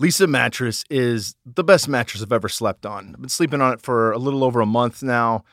Leesa mattress is the best mattress I've ever slept on. I've been sleeping on it for a little over a month now,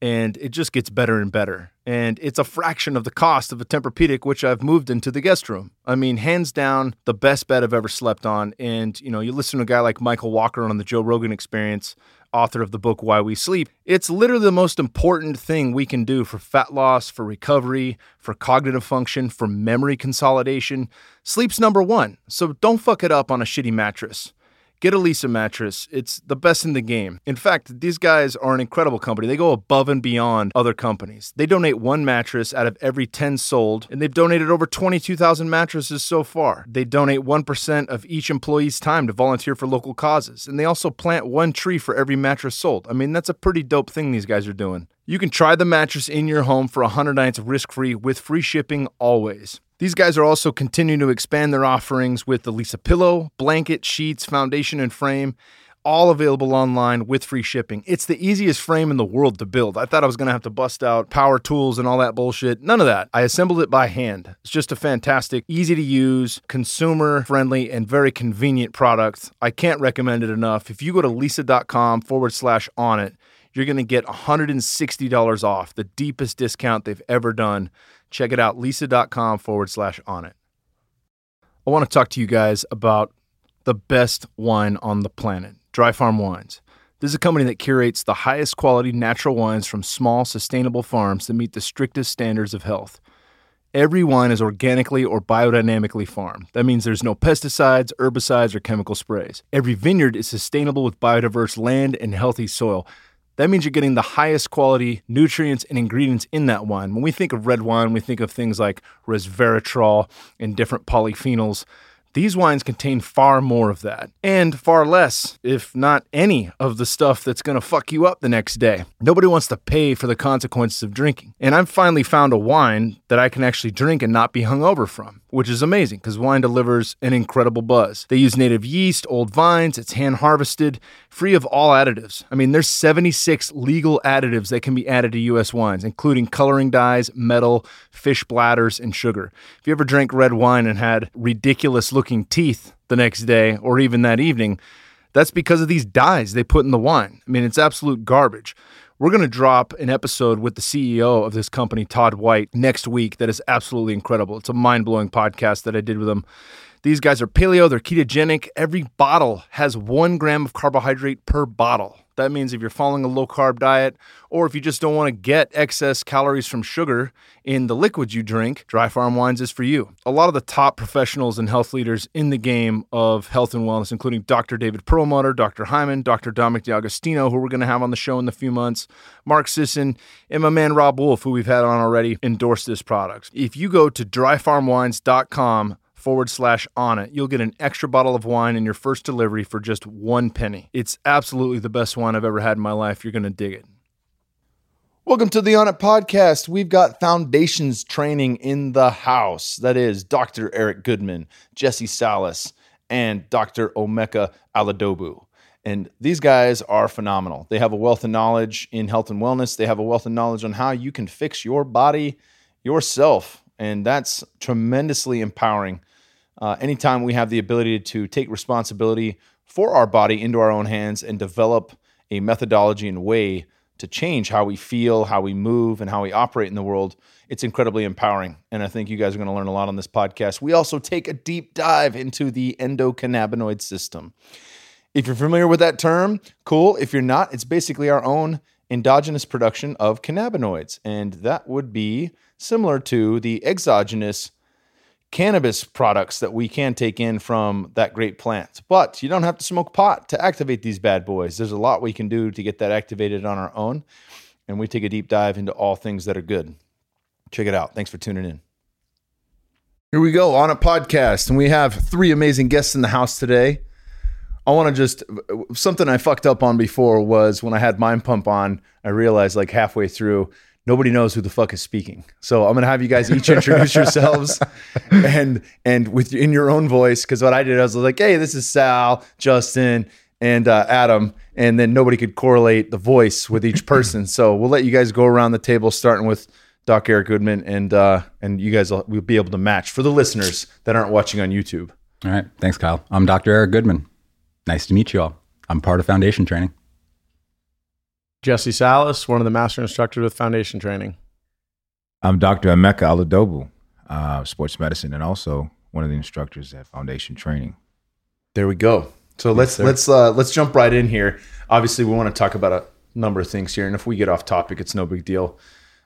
and it just gets better and better. And it's a fraction of the cost of a Tempur-Pedic, which I've moved into the guest room. I mean, hands down, the best bed I've ever slept on. And you know, you listen to a guy like Michael Walker on the Joe Rogan Experience, author of the book Why We Sleep. It's literally the most important thing we can do for fat loss, for recovery, for cognitive function, for memory consolidation. Sleep's number one. So don't fuck it up on a shitty mattress. Get a Leesa mattress. It's the best in the game. In fact, these guys are an incredible company. They go above and beyond other companies. They donate one mattress out of every 10 sold, and they've donated over 22,000 mattresses so far. They donate 1% of each employee's time to volunteer for local causes, and they also plant one tree for every mattress sold. I mean, that's a pretty dope thing these guys are doing. You can try the mattress in your home for 100 nights risk free with free shipping always. These guys are also continuing to expand their offerings with the Leesa pillow, blanket, sheets, foundation, and frame, all available online with free shipping. It's the easiest frame in the world to build. I thought I was going to have to bust out power tools and all that bullshit. None of that. I assembled it by hand. It's just a fantastic, easy to use, consumer friendly, and very convenient product. I can't recommend it enough. If you go to leesa.com forward slash on it, you're going to get $160 off, the deepest discount they've ever done. Check it out, leesa.com forward slash on it. I want to talk to you guys about the best wine on the planet, Dry Farm Wines. This is a company that curates the highest quality natural wines from small, sustainable farms that meet the strictest standards of health. Every wine is organically or biodynamically farmed. That means there's no pesticides, herbicides, or chemical sprays. Every vineyard is sustainable with biodiverse land and healthy soil. That means you're getting the highest quality nutrients and ingredients in that wine. When we think of red wine, we think of things like resveratrol and different polyphenols. These wines contain far more of that, and far less, if not any, of the stuff that's gonna fuck you up the next day. Nobody wants to pay for the consequences of drinking. And I've finally found a wine that I can actually drink and not be hungover from, which is amazing because wine delivers an incredible buzz. They use native yeast, old vines, it's hand harvested, free of all additives. I mean, there's 76 legal additives that can be added to US wines, including coloring dyes, metal, fish bladders, and sugar. If you ever drank red wine and had ridiculous looking teeth the next day or even that evening, that's because of these dyes they put in the wine. I mean, it's absolute garbage. We're going to drop an episode with the CEO of this company, Todd White, next week that is absolutely incredible. It's a mind blowing podcast that I did with him. These guys are paleo, they're ketogenic. Every bottle has one gram of carbohydrate per bottle. That means if you're following a low carb diet, or if you just don't want to get excess calories from sugar in the liquids you drink, Dry Farm Wines is for you. A lot of the top professionals and health leaders in the game of health and wellness, including Dr. David Perlmutter, Dr. Hyman, Dr. Dominic D'Agostino, who we're going to have on the show in a few months, Mark Sisson, and my man Robb Wolf, who we've had on already, endorse this product. If you go to dryfarmwines.com, forward slash on it, you'll get an extra bottle of wine in your first delivery for just one penny. It's absolutely the best wine I've ever had in my life. You're going to dig it. Welcome to the On It podcast. We've got foundations training in the house. That is Dr. Eric Goodman, Jesse Salas, and Dr. Emeka Aladobu. And these guys are phenomenal. They have a wealth of knowledge in health and wellness. They have a wealth of knowledge on how you can fix your body yourself. And that's tremendously empowering uh, anytime we have the ability to take responsibility for our body into our own hands and develop a methodology and way to change how we feel, how we move, and how we operate in the world, it's incredibly empowering. And I think you guys are going to learn a lot on this podcast. We also take a deep dive into the endocannabinoid system. If you're familiar with that term, cool. If you're not, it's basically our own endogenous production of cannabinoids. And that would be similar to the exogenous cannabis products that we can take in from that great plant. But you don't have to smoke pot to activate these bad boys. There's a lot we can do to get that activated on our own. And we take a deep dive into all things that are good. Check it out. Thanks for tuning in. Here we go on a podcast, and we have three amazing guests in the house today. I want to just something I fucked up on before was when I had Mind Pump on, I realized like halfway through nobody knows who the fuck is speaking. So I'm gonna have you guys each introduce yourselves and and with in your own voice. Because what I did I was like, hey, this is Sal, Justin, and uh, Adam, and then nobody could correlate the voice with each person. so we'll let you guys go around the table, starting with Doc Eric Goodman, and uh, and you guys will, will be able to match for the listeners that aren't watching on YouTube. All right, thanks, Kyle. I'm Dr. Eric Goodman. Nice to meet you all. I'm part of foundation training. Jesse Salas, one of the master instructors with foundation training. I'm Dr. Emeka Aladobu, uh, sports medicine, and also one of the instructors at foundation training. There we go. So let's sir. let's uh, let's jump right in here. Obviously, we want to talk about a number of things here, and if we get off topic, it's no big deal.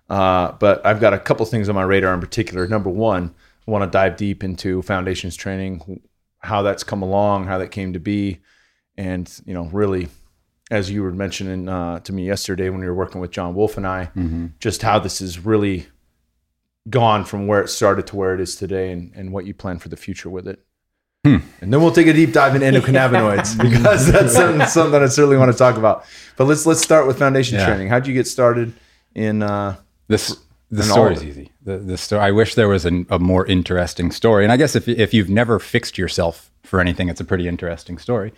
Uh, but I've got a couple things on my radar in particular. Number one, I want to dive deep into foundations training, how that's come along, how that came to be, and you know, really, as you were mentioning uh, to me yesterday when we were working with John Wolf and I, just how this has really gone from where it started to where it is today, and, and what you plan for the future with it. And then we'll take a deep dive into endocannabinoids because that's something, something that I certainly want to talk about. But let's let's start with foundation Yeah. training. How'd you get started in? Uh, This the all story's easy. The the story. I wish there was an, a more interesting story. And I guess if if you've never fixed yourself for anything, it's a pretty interesting story.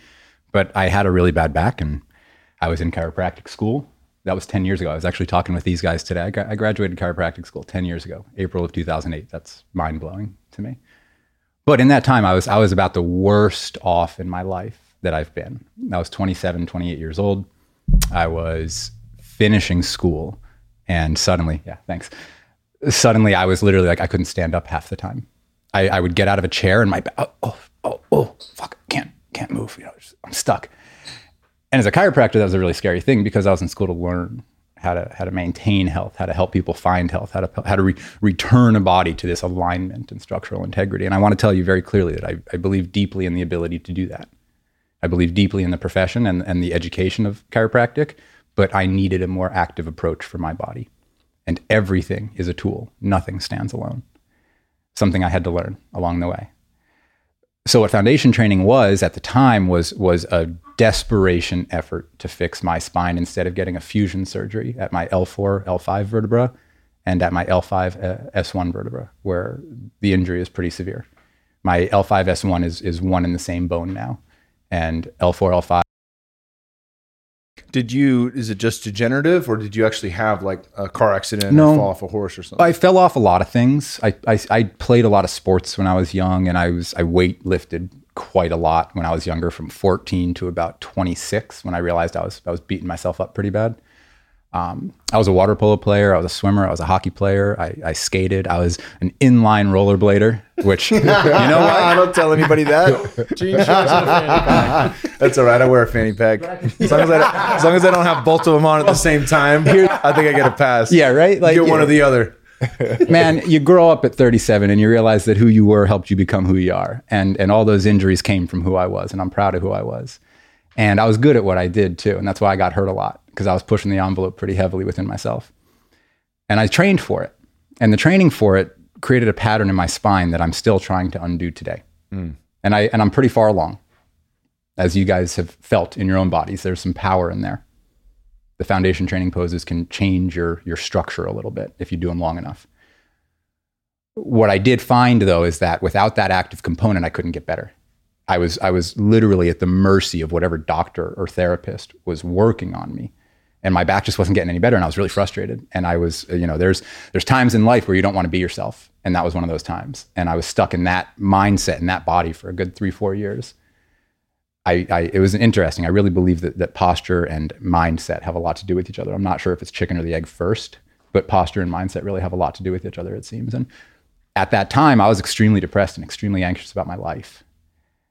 But I had a really bad back, and I was in chiropractic school. That was ten years ago. I was actually talking with these guys today. I, gra- I graduated chiropractic school ten years ago, April of two thousand eight. That's mind blowing to me. But in that time, I was I was about the worst off in my life that I've been. I was 27, 28 years old. I was finishing school, and suddenly, yeah, thanks. Suddenly, I was literally like I couldn't stand up half the time. I, I would get out of a chair and my oh oh oh, fuck can't can't move. You know, I'm stuck. And as a chiropractor, that was a really scary thing because I was in school to learn how to how to maintain health, how to help people find health, how to how to re- return a body to this alignment and structural integrity. And I want to tell you very clearly that I, I believe deeply in the ability to do that. I believe deeply in the profession and, and the education of chiropractic, but I needed a more active approach for my body. And everything is a tool. Nothing stands alone. Something I had to learn along the way. So what foundation training was at the time was was a desperation effort to fix my spine instead of getting a fusion surgery at my L4, L5 vertebra and at my L5 uh, S1 vertebra where the injury is pretty severe. My L5 S1 is is one in the same bone now and L4 L5 did you? Is it just degenerative, or did you actually have like a car accident No. or fall off a horse or something? I fell off a lot of things. I, I, I played a lot of sports when I was young, and I was I weight lifted quite a lot when I was younger, from 14 to about 26, when I realized I was I was beating myself up pretty bad. Um, I was a water polo player. I was a swimmer. I was a hockey player. I, I skated. I was an inline rollerblader, which you know what? I don't tell anybody that. Jean shorts and a fanny pack. That's all right. I wear a fanny pack as long as I don't, as long as I don't have both of them on at the same time. I think I get a pass. Yeah, right. Like you get one yeah. or the other. man, you grow up at 37 and you realize that who you were helped you become who you are. And and all those injuries came from who I was, and I'm proud of who I was. And I was good at what I did too, and that's why I got hurt a lot because I was pushing the envelope pretty heavily within myself. And I trained for it. And the training for it created a pattern in my spine that I'm still trying to undo today. Mm. And I and I'm pretty far along. As you guys have felt in your own bodies, there's some power in there the foundation training poses can change your your structure a little bit if you do them long enough. What I did find though is that without that active component, I couldn't get better. I was I was literally at the mercy of whatever doctor or therapist was working on me. And my back just wasn't getting any better and I was really frustrated. And I was, you know, there's there's times in life where you don't want to be yourself. And that was one of those times. And I was stuck in that mindset in that body for a good three, four years. I, I it was interesting. I really believe that, that posture and mindset have a lot to do with each other. I'm not sure if it's chicken or the egg first, but posture and mindset really have a lot to do with each other, it seems. And at that time, I was extremely depressed and extremely anxious about my life.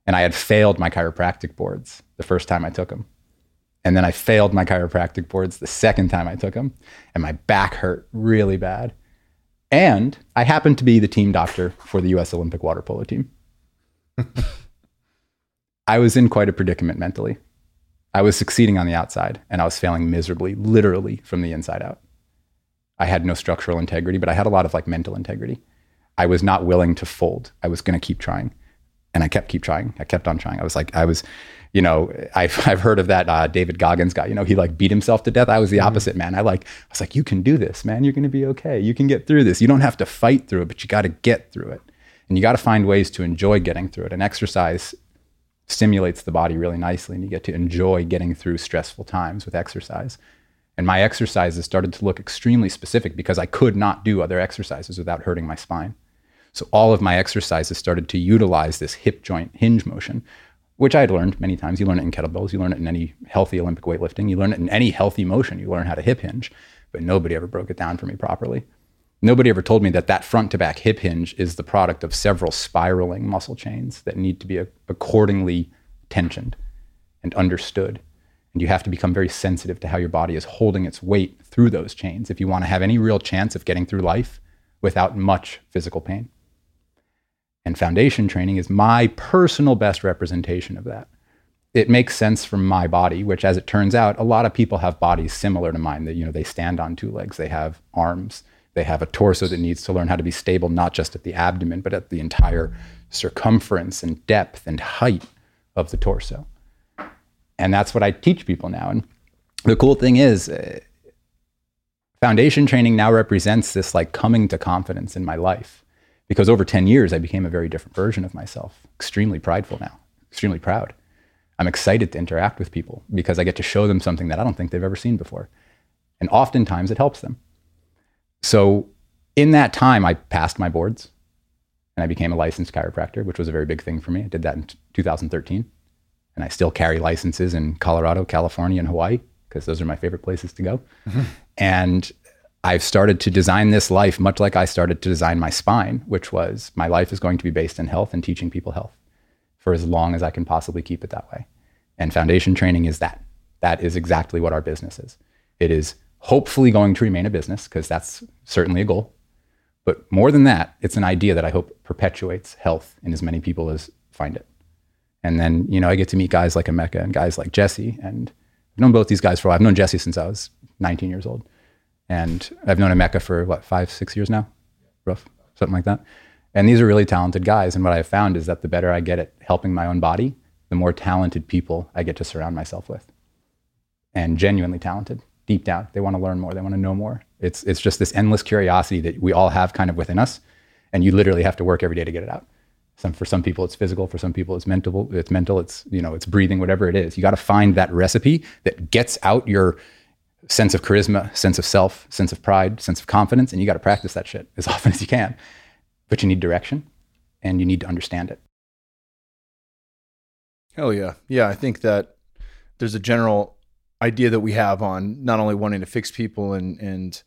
And I had failed my chiropractic boards the first time I took them. And then I failed my chiropractic boards the second time I took them. And my back hurt really bad. And I happened to be the team doctor for the US Olympic water polo team. I was in quite a predicament mentally. I was succeeding on the outside and I was failing miserably, literally from the inside out. I had no structural integrity, but I had a lot of like mental integrity. I was not willing to fold. I was going to keep trying. And I kept keep trying. I kept on trying. I was like, I was, you know, I've, I've heard of that uh, David Goggins guy. You know, he like beat himself to death. I was the opposite, man. I like, I was like, you can do this, man. You're going to be okay. You can get through this. You don't have to fight through it, but you got to get through it. And you got to find ways to enjoy getting through it. And exercise stimulates the body really nicely, and you get to enjoy getting through stressful times with exercise. And my exercises started to look extremely specific because I could not do other exercises without hurting my spine. So all of my exercises started to utilize this hip joint hinge motion, which I had learned many times. You learn it in kettlebells, you learn it in any healthy Olympic weightlifting, you learn it in any healthy motion. You learn how to hip hinge, but nobody ever broke it down for me properly. Nobody ever told me that that front to back hip hinge is the product of several spiraling muscle chains that need to be accordingly tensioned and understood. And you have to become very sensitive to how your body is holding its weight through those chains if you want to have any real chance of getting through life without much physical pain. And foundation training is my personal best representation of that. It makes sense from my body, which as it turns out, a lot of people have bodies similar to mine that, you know, they stand on two legs, they have arms, they have a torso that needs to learn how to be stable, not just at the abdomen, but at the entire circumference and depth and height of the torso. And that's what I teach people now. And the cool thing is, uh, foundation training now represents this like coming to confidence in my life because over 10 years, I became a very different version of myself, extremely prideful now, extremely proud. I'm excited to interact with people because I get to show them something that I don't think they've ever seen before. And oftentimes it helps them. So in that time, I passed my boards and I became a licensed chiropractor, which was a very big thing for me. I did that in 2013. And I still carry licenses in Colorado, California, and Hawaii because those are my favorite places to go. Mm-hmm. And I've started to design this life much like I started to design my spine, which was my life is going to be based in health and teaching people health for as long as I can possibly keep it that way. And foundation training is that. That is exactly what our business is. It is hopefully going to remain a business because that's certainly a goal. But more than that, it's an idea that I hope perpetuates health in as many people as find it. And then, you know, I get to meet guys like Emeka and guys like Jesse. And I've known both these guys for a while. I've known Jesse since I was 19 years old. And I've known Emeka for what, five, six years now? Rough, something like that. And these are really talented guys. And what I've found is that the better I get at helping my own body, the more talented people I get to surround myself with. And genuinely talented, deep down. They want to learn more, they want to know more. It's, it's just this endless curiosity that we all have kind of within us. And you literally have to work every day to get it out. Some, for some people, it's physical. For some people, it's mental. It's mental. It's you know, it's breathing. Whatever it is, you got to find that recipe that gets out your sense of charisma, sense of self, sense of pride, sense of confidence, and you got to practice that shit as often as you can. But you need direction and you need to understand it. Hell yeah. Yeah, I think that there's a general idea that we have on not only wanting to fix people and and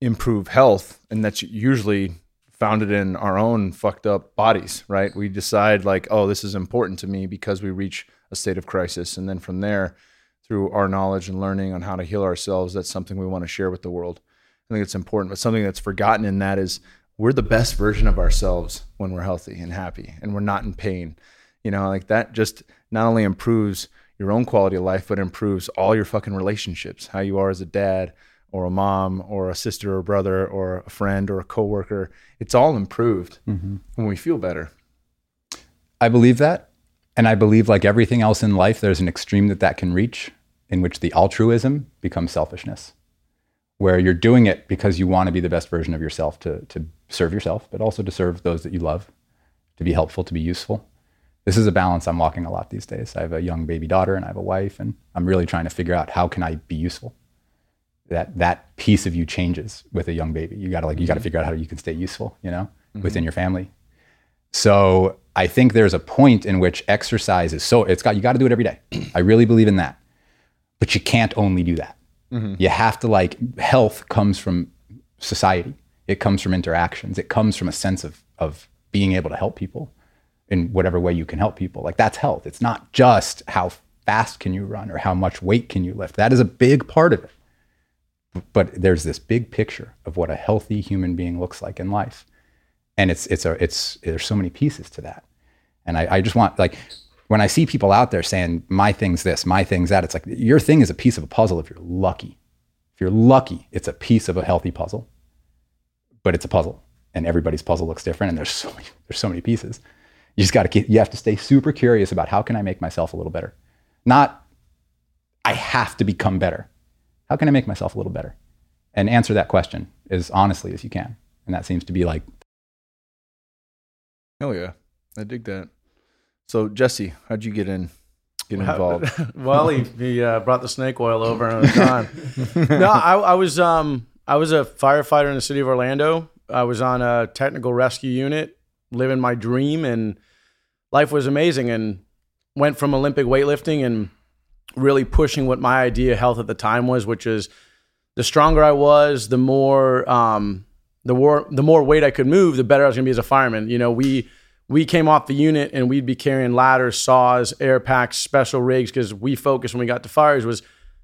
improve health, and that's usually founded in our own fucked up bodies, right? We decide like, oh, this is important to me because we reach a state of crisis, and then from there through our knowledge and learning on how to heal ourselves, that's something we want to share with the world. I think it's important, but something that's forgotten in that is we're the best version of ourselves when we're healthy and happy and we're not in pain. You know, like that just not only improves your own quality of life, but improves all your fucking relationships, how you are as a dad or a mom or a sister or brother or a friend or a coworker. It's all improved mm-hmm. when we feel better. I believe that. And I believe, like everything else in life, there's an extreme that that can reach in which the altruism becomes selfishness, where you're doing it because you want to be the best version of yourself to, to serve yourself, but also to serve those that you love, to be helpful, to be useful. This is a balance I'm walking a lot these days. I have a young baby daughter and I have a wife, and I'm really trying to figure out how can I be useful. That that piece of you changes with a young baby. You gotta like you gotta mm-hmm. figure out how you can stay useful, you know, mm-hmm. within your family. So I think there's a point in which exercise is so it's got you got to do it every day. I really believe in that but you can't only do that. Mm-hmm. You have to like health comes from society. It comes from interactions. It comes from a sense of of being able to help people in whatever way you can help people. Like that's health. It's not just how fast can you run or how much weight can you lift. That is a big part of it. But there's this big picture of what a healthy human being looks like in life. And it's it's a it's there's so many pieces to that. And I, I just want like when I see people out there saying, my thing's this, my thing's that, it's like your thing is a piece of a puzzle if you're lucky. If you're lucky, it's a piece of a healthy puzzle, but it's a puzzle and everybody's puzzle looks different and there's so many, there's so many pieces. You just got to keep, you have to stay super curious about how can I make myself a little better? Not, I have to become better. How can I make myself a little better? And answer that question as honestly as you can. And that seems to be like. Hell yeah. I dig that. So Jesse, how'd you get in? Get involved? well, he, he uh, brought the snake oil over and it was no, I, I was um I was a firefighter in the city of Orlando. I was on a technical rescue unit, living my dream, and life was amazing. And went from Olympic weightlifting and really pushing what my idea of health at the time was, which is the stronger I was, the more um, the more the more weight I could move, the better I was gonna be as a fireman. You know, we we came off the unit and we'd be carrying ladders, saws, air packs, special rigs because we focused when we got to fires was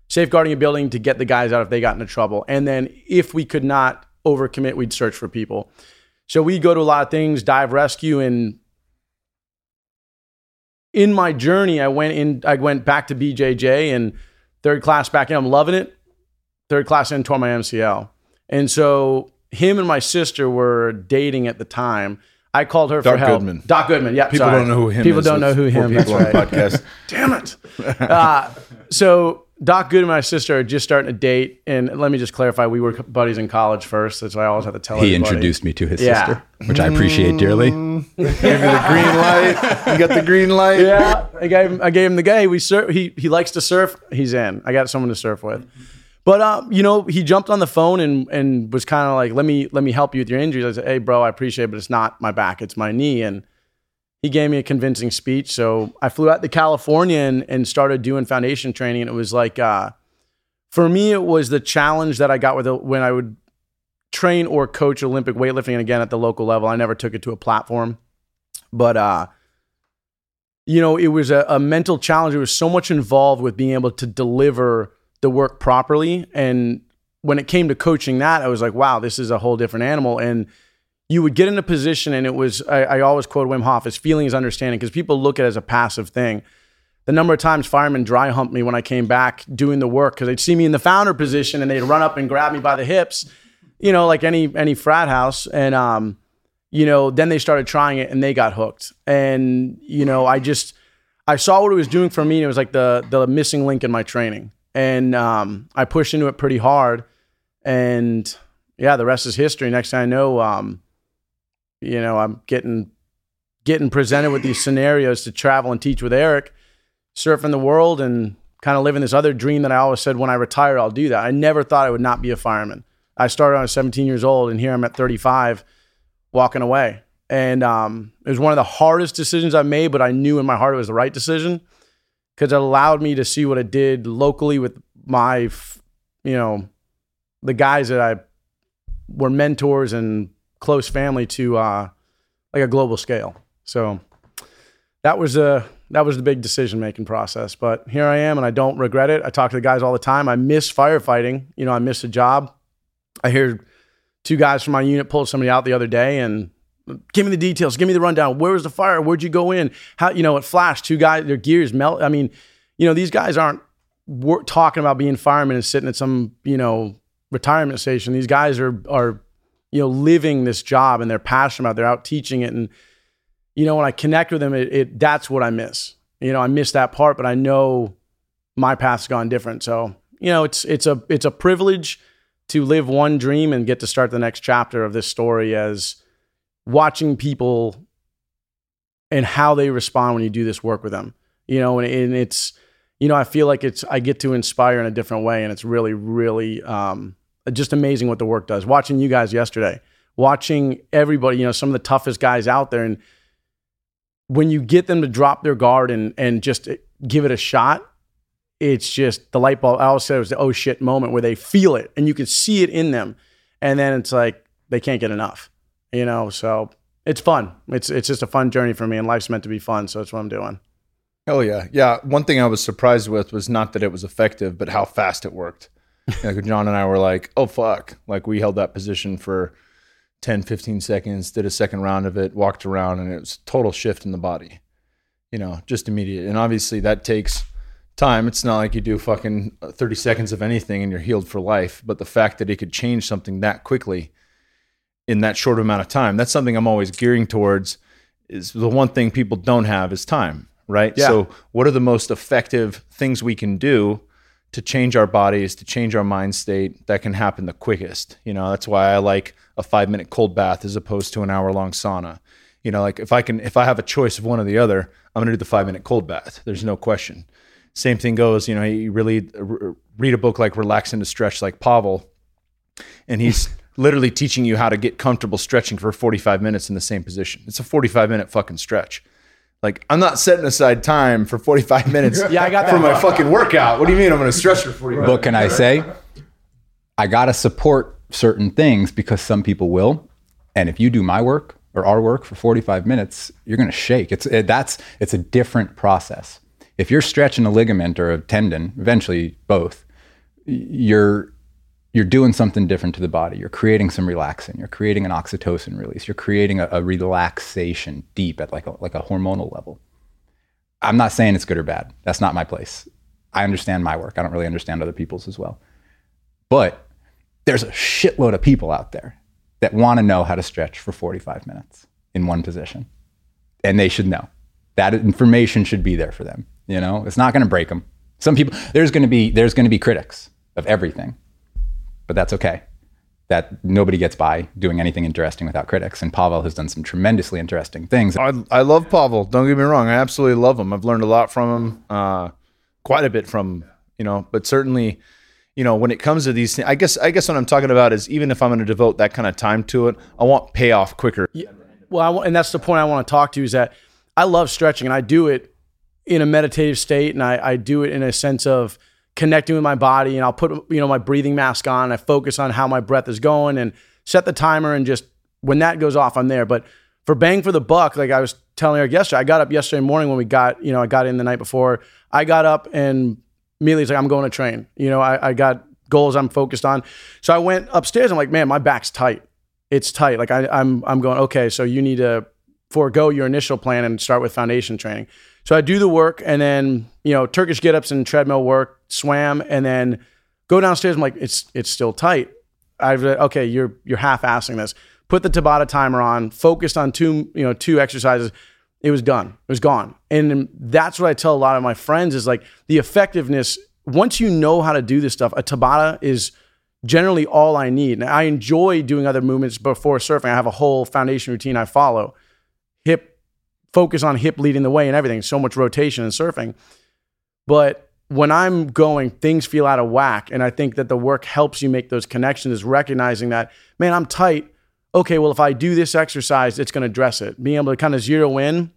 safeguarding a building to get the guys out if they got into trouble. And then if we could not overcommit, we'd search for people. So we go to a lot of things, dive rescue, and in my journey, I went in. I went back to BJJ and third class back in. I'm loving it. Third class in tore my MCL, and so him and my sister were dating at the time. I called her Doc for help. Goodman. Doc Goodman. Yeah, People sorry. don't know who him is. People is. don't know who four him. That's People right. the podcast. Damn it. Uh, so Doc Goodman and my sister are just starting to date, and let me just clarify: we were buddies in college first. That's why I always have to tell. He everybody. introduced me to his Yeah. sister, which I appreciate dearly. Gave you the green light. You got the green light. Yeah, I gave him. I gave him the guy. We surf. He he likes to surf. He's in. I got someone to surf with. But um, you know, he jumped on the phone and and was kind of like, "Let me let me help you with your injuries." I said, "Hey, bro, I appreciate it, but it's not my back; it's my knee." And he gave me a convincing speech. So I flew out to California and, and started doing foundation training. And it was like, uh, for me, it was the challenge that I got with it when I would train or coach Olympic weightlifting. And again, at the local level, I never took it to a platform, but uh, you know, it was a, a mental challenge. There was so much involved with being able to deliver the work properly. And when it came to coaching that, I was like, wow, this is a whole different animal. And you would get in a position, and it was, I, I always quote Wim Hof, as feeling is understanding, because people look at it as a passive thing. The number of times firemen dry humped me when I came back doing the work because they'd see me in the founder position and they'd run up and grab me by the hips, you know, like any any frat house. And um, you know, then they started trying it and they got hooked. And you know, I just I saw what it was doing for me. And it was like the the missing link in my training, and um, I pushed into it pretty hard. And yeah, the rest is history. Next thing I know, um, you know, I'm getting getting presented with these scenarios to travel and teach with Eric, surfing the world and kind of living this other dream that I always said when I retire, I'll do that. I never thought I would not be a fireman. I started when I was 17 years old, and here I'm at 35, walking away. And um, it was one of the hardest decisions I made, but I knew in my heart it was the right decision because it allowed me to see what it did locally with my, you know, the guys that I were mentors and close family to, uh, like a global scale. So that was a that was the big decision making process. But here I am, and I don't regret it. I talk to the guys all the time. I miss firefighting. You know, I miss a job. I hear two guys from my unit pulled somebody out the other day and give me the details, give me the rundown. Where was the fire? Where'd you go in? How you know it flashed? Two guys, their gears melt. I mean, you know, these guys aren't talking about being firemen and sitting at some you know retirement station. These guys are are you know living this job and they're passionate about. It. They're out teaching it and you know, when I connect with them, it, it that's what I miss. You know, I miss that part, but I know my path's gone different. So, you know, it's it's a it's a privilege to live one dream and get to start the next chapter of this story as watching people and how they respond when you do this work with them. You know, and, and it's you know, I feel like it's I get to inspire in a different way, and it's really, really um, just amazing what the work does. Watching you guys yesterday, watching everybody, you know, some of the toughest guys out there, and when you get them to drop their guard and and just give it a shot, it's just the light bulb. I always said it was the oh shit moment where they feel it and you can see it in them, and then it's like they can't get enough, you know. So it's fun. It's it's just a fun journey for me, and life's meant to be fun. So that's what I'm doing. Hell yeah. Yeah. One thing I was surprised with was not that it was effective, but how fast it worked. like John and I were like, oh, fuck. Like we held that position for 10, 15 seconds, did a second round of it, walked around, and it was total shift in the body, you know, just immediate. And obviously that takes time. It's not like you do fucking 30 seconds of anything and you're healed for life. But the fact that it could change something that quickly in that short amount of time, that's something I'm always gearing towards. Is the one thing people don't have is time right? Yeah. So, what are the most effective things we can do to change our bodies, to change our mind state that can happen the quickest? You know, that's why I like a five minute cold bath as opposed to an hour long sauna. You know, like if I can, if I have a choice of one or the other, I'm going to do the five minute cold bath. There's no question. Same thing goes, you know, you really read a book like Relax into Stretch, like Pavel, and he's literally teaching you how to get comfortable stretching for 45 minutes in the same position. It's a 45 minute fucking stretch Like I'm not setting aside time for 45 minutes Yeah, I got for that. my fucking workout. What do you mean I'm going to stretch for 45 What can I say? I got to support certain things because some people will. And if you do my work or our work for 45 minutes, you're going to shake. It's it, that's it's a different process. If you're stretching a ligament or a tendon, eventually both, you're you're doing something different to the body. You're creating some relaxin. You're creating an oxytocin release. You're creating a, a relaxation deep at like a, like a hormonal level. I'm not saying it's good or bad. That's not my place. I understand my work. I don't really understand other people's as well. But there's a shitload of people out there that want to know how to stretch for 45 minutes in one position. And they should know. That information should be there for them. You know, it's not going to break them. Some people there's going to be there's going to be critics of everything. But that's okay. That nobody gets by doing anything interesting without critics. And Pavel has done some tremendously interesting things. I, I love Pavel. Don't get me wrong. I absolutely love him. I've learned a lot from him, uh, quite a bit from him, you know, but certainly, you know, when it comes to these things, I guess, I guess what I'm talking about is even if I'm going to devote that kind of time to it, I want payoff quicker. Yeah, Well, I wa- and that's the point I want to talk to is that I love stretching and I do it in a meditative state and I, I do it in a sense of connecting with my body and I'll put you know my breathing mask on. I focus on how my breath is going and set the timer and just when that goes off, I'm there. But for bang for the buck, like I was telling Eric yesterday, I got up yesterday morning when we got you know I got in the night before. I got up and immediately like I'm going to train. You know I, I got goals I'm focused on. So I went upstairs. I'm like, man, my back's tight. It's tight. Like I, I'm I'm going okay. So you need to forego your initial plan and start with foundation training. So I do the work and then, you know, Turkish get ups and treadmill work, swam, and then go downstairs. I'm like, it's it's still tight. I've okay, you're you're half assing this. Put the Tabata timer on, focused on two, you know, two exercises. It was done. It was gone. And that's what I tell a lot of my friends is like the effectiveness, once you know how to do this stuff, a Tabata is generally all I need. And I enjoy doing other movements before surfing. I have a whole foundation routine I follow. Focus on hip leading the way and everything. So much rotation in surfing. But when I'm going, things feel out of whack. And I think that the work helps you make those connections, is recognizing that, man, I'm tight. Okay, well, if I do this exercise, it's going to address it. Being able to kind of zero in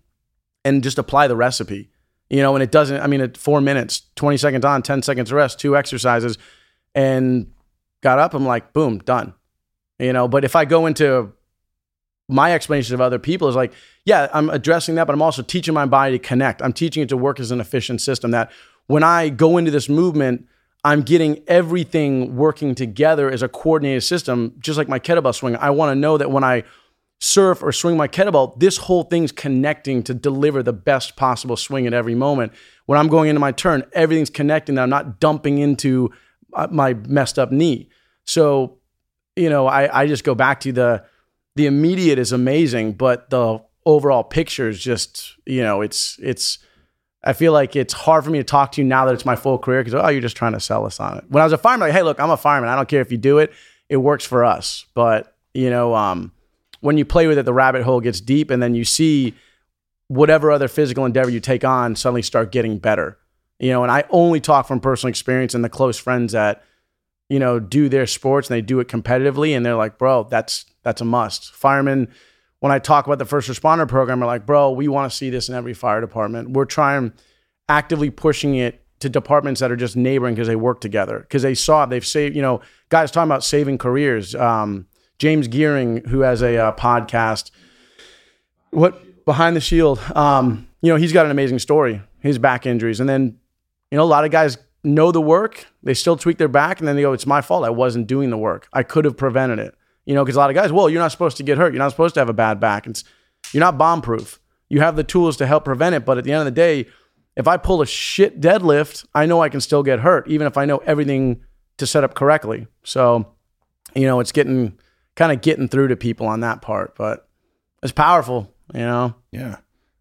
and just apply the recipe, you know, and it doesn't, I mean, at four minutes, 20 seconds on, 10 seconds rest, two exercises, and got up, I'm like, boom, done. You know, but if I go into my explanation of other people is like, yeah, I'm addressing that, but I'm also teaching my body to connect. I'm teaching it to work as an efficient system that when I go into this movement, I'm getting everything working together as a coordinated system, just like my kettlebell swing. I want to know that when I surf or swing my kettlebell, this whole thing's connecting to deliver the best possible swing at every moment. When I'm going into my turn, everything's connecting that I'm not dumping into uh, my messed up knee. So, you know, I, I just go back to the the immediate is amazing, but the overall picture is just, you know, it's it's I feel like it's hard for me to talk to you now that it's my full career because oh, you're just trying to sell us on it. When I was a fireman, like, hey, look, I'm a fireman. I don't care if you do it. It works for us. But you know, um, when you play with it, the rabbit hole gets deep, and then you see whatever other physical endeavor you take on suddenly start getting better. You know, and I only talk from personal experience and the close friends that you know do their sports and they do it competitively, and they're like, bro, that's that's a must. Firemen when I talk about the first responder program, are like, bro, we want to see this in every fire department. We're trying actively pushing it to departments that are just neighboring because they work together because they saw it. They've saved, you know, guys talking about saving careers. Um, James Geering, who has a uh, podcast, what behind the shield, um, you know, he's got an amazing story. His back injuries, and then, you know, a lot of guys know the work. They still tweak their back, and then they go, "It's my fault. I wasn't doing the work. I could have prevented it." You know, because a lot of guys, well, you're not supposed to get hurt. You're not supposed to have a bad back. It's, you're not bomb proof. You have the tools to help prevent it. But at the end of the day, if I pull a shit deadlift, I know I can still get hurt, even if I know everything to set up correctly. So, you know, it's getting kind of getting through to people on that part. But it's powerful, you know. Yeah.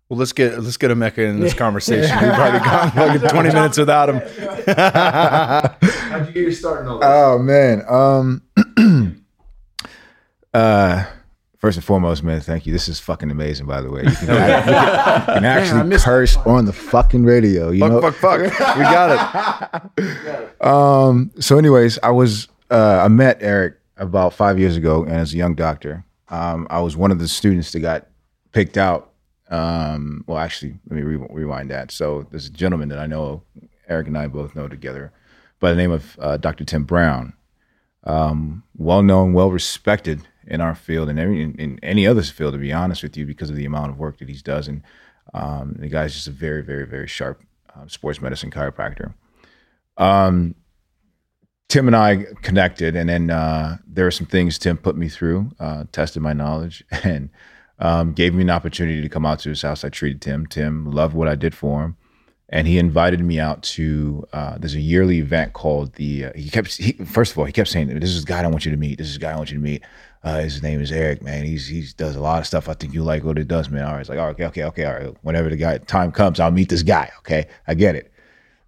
Well, let's get let's get Emeka in this conversation. We've already gone like 20 minutes without him. How'd you get your start in all this? Oh man. Um uh first and foremost, man, thank you. This is fucking amazing, by the way. You can, you can, you can actually curse on the fucking radio. You know? Fuck, fuck, fuck. We got it. Um so anyways, I was uh I met Eric about five years ago and as a young doctor. Um I was one of the students that got picked out Um, well, actually, let me re- rewind that. So there's a gentleman that I know, Eric and I both know together, by the name of uh, Dr. Tim Brown. Um, well known, well respected in our field and in, in, any other field, to be honest with you, because of the amount of work that he's does. And um, the guy's just a very, very, very sharp uh, sports medicine chiropractor. Um, Tim and I connected, and then uh, there were some things Tim put me through, uh, tested my knowledge, and um, gave me an opportunity to come out to his house. I treated Tim. Tim loved what I did for him, and he invited me out to. Uh, there's a yearly event called the. Uh, he kept he, first of all he kept saying, "This is guy I want you to meet. This is guy I want you to meet." Uh, his name is Eric, man. He's he does a lot of stuff. I think you like what it does, man. All right, it's like, oh, okay, okay, okay, all right. Whenever the guy time comes, I'll meet this guy. Okay, I get it.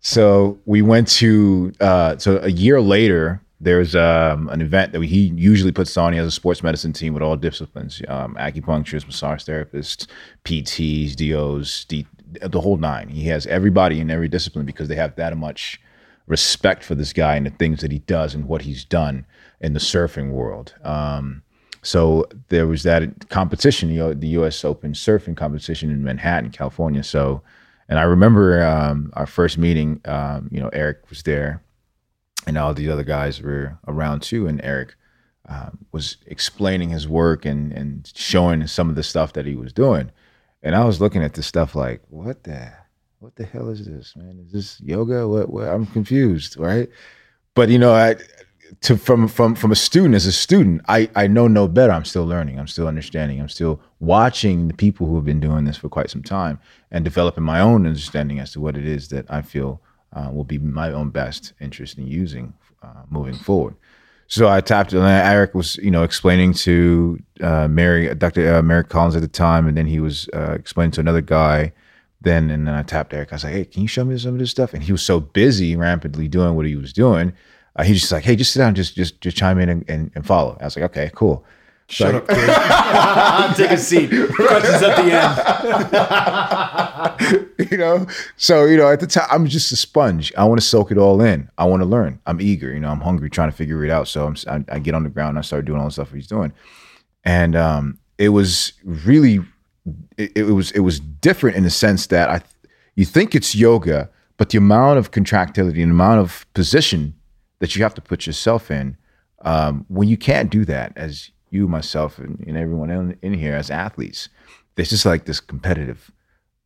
So we went to uh, so a year later. There's um, an event that he usually puts on. He has a sports medicine team with all disciplines: um, acupuncturists, massage therapists, PTs, DOs, D, the whole nine. He has everybody in every discipline because they have that much respect for this guy and the things that he does and what he's done in the surfing world. Um, so there was that competition, you know, the U.S. Open surfing competition in Manhattan, California. So and I remember um, our first meeting. Um, you know, Eric was there, and all the other guys were around too. And Eric um, was explaining his work and and showing some of the stuff that he was doing. And I was looking at this stuff like, what the what the hell is this, man? Is this yoga? What? what? I'm confused, right? But you know, I to from from from a student as a student, I I know no better. I'm still learning. I'm still understanding. I'm still watching the people who have been doing this for quite some time and developing my own understanding as to what it is that I feel uh, will be my own best interest in using uh, moving forward. So I tapped. And Eric was you know explaining to uh, Mary, Dr. Uh, Mary Collins at the time, and then he was uh, explaining to another guy. Then and then I tapped Eric. I was like, "Hey, can you show me some of this stuff?" And he was so busy, rapidly doing what he was doing uh, he's just like, hey, just sit down, just just just chime in and, and, and follow. I was like, okay, cool. Shut so, up, kid. Take a seat. Questions at the end. you know, so you know, at the time, I'm just a sponge. I want to soak it all in. I want to learn. I'm eager. You know, I'm hungry, trying to figure it out. So I'm, I, I get on the ground and I start doing all the stuff he's doing, and um, it was really, it, it was it was different in the sense that I, you think it's yoga, but the amount of contractility and the amount of position that you have to put yourself in um, when you can't do that as you myself and, and everyone in, in, here as athletes there's just like this competitive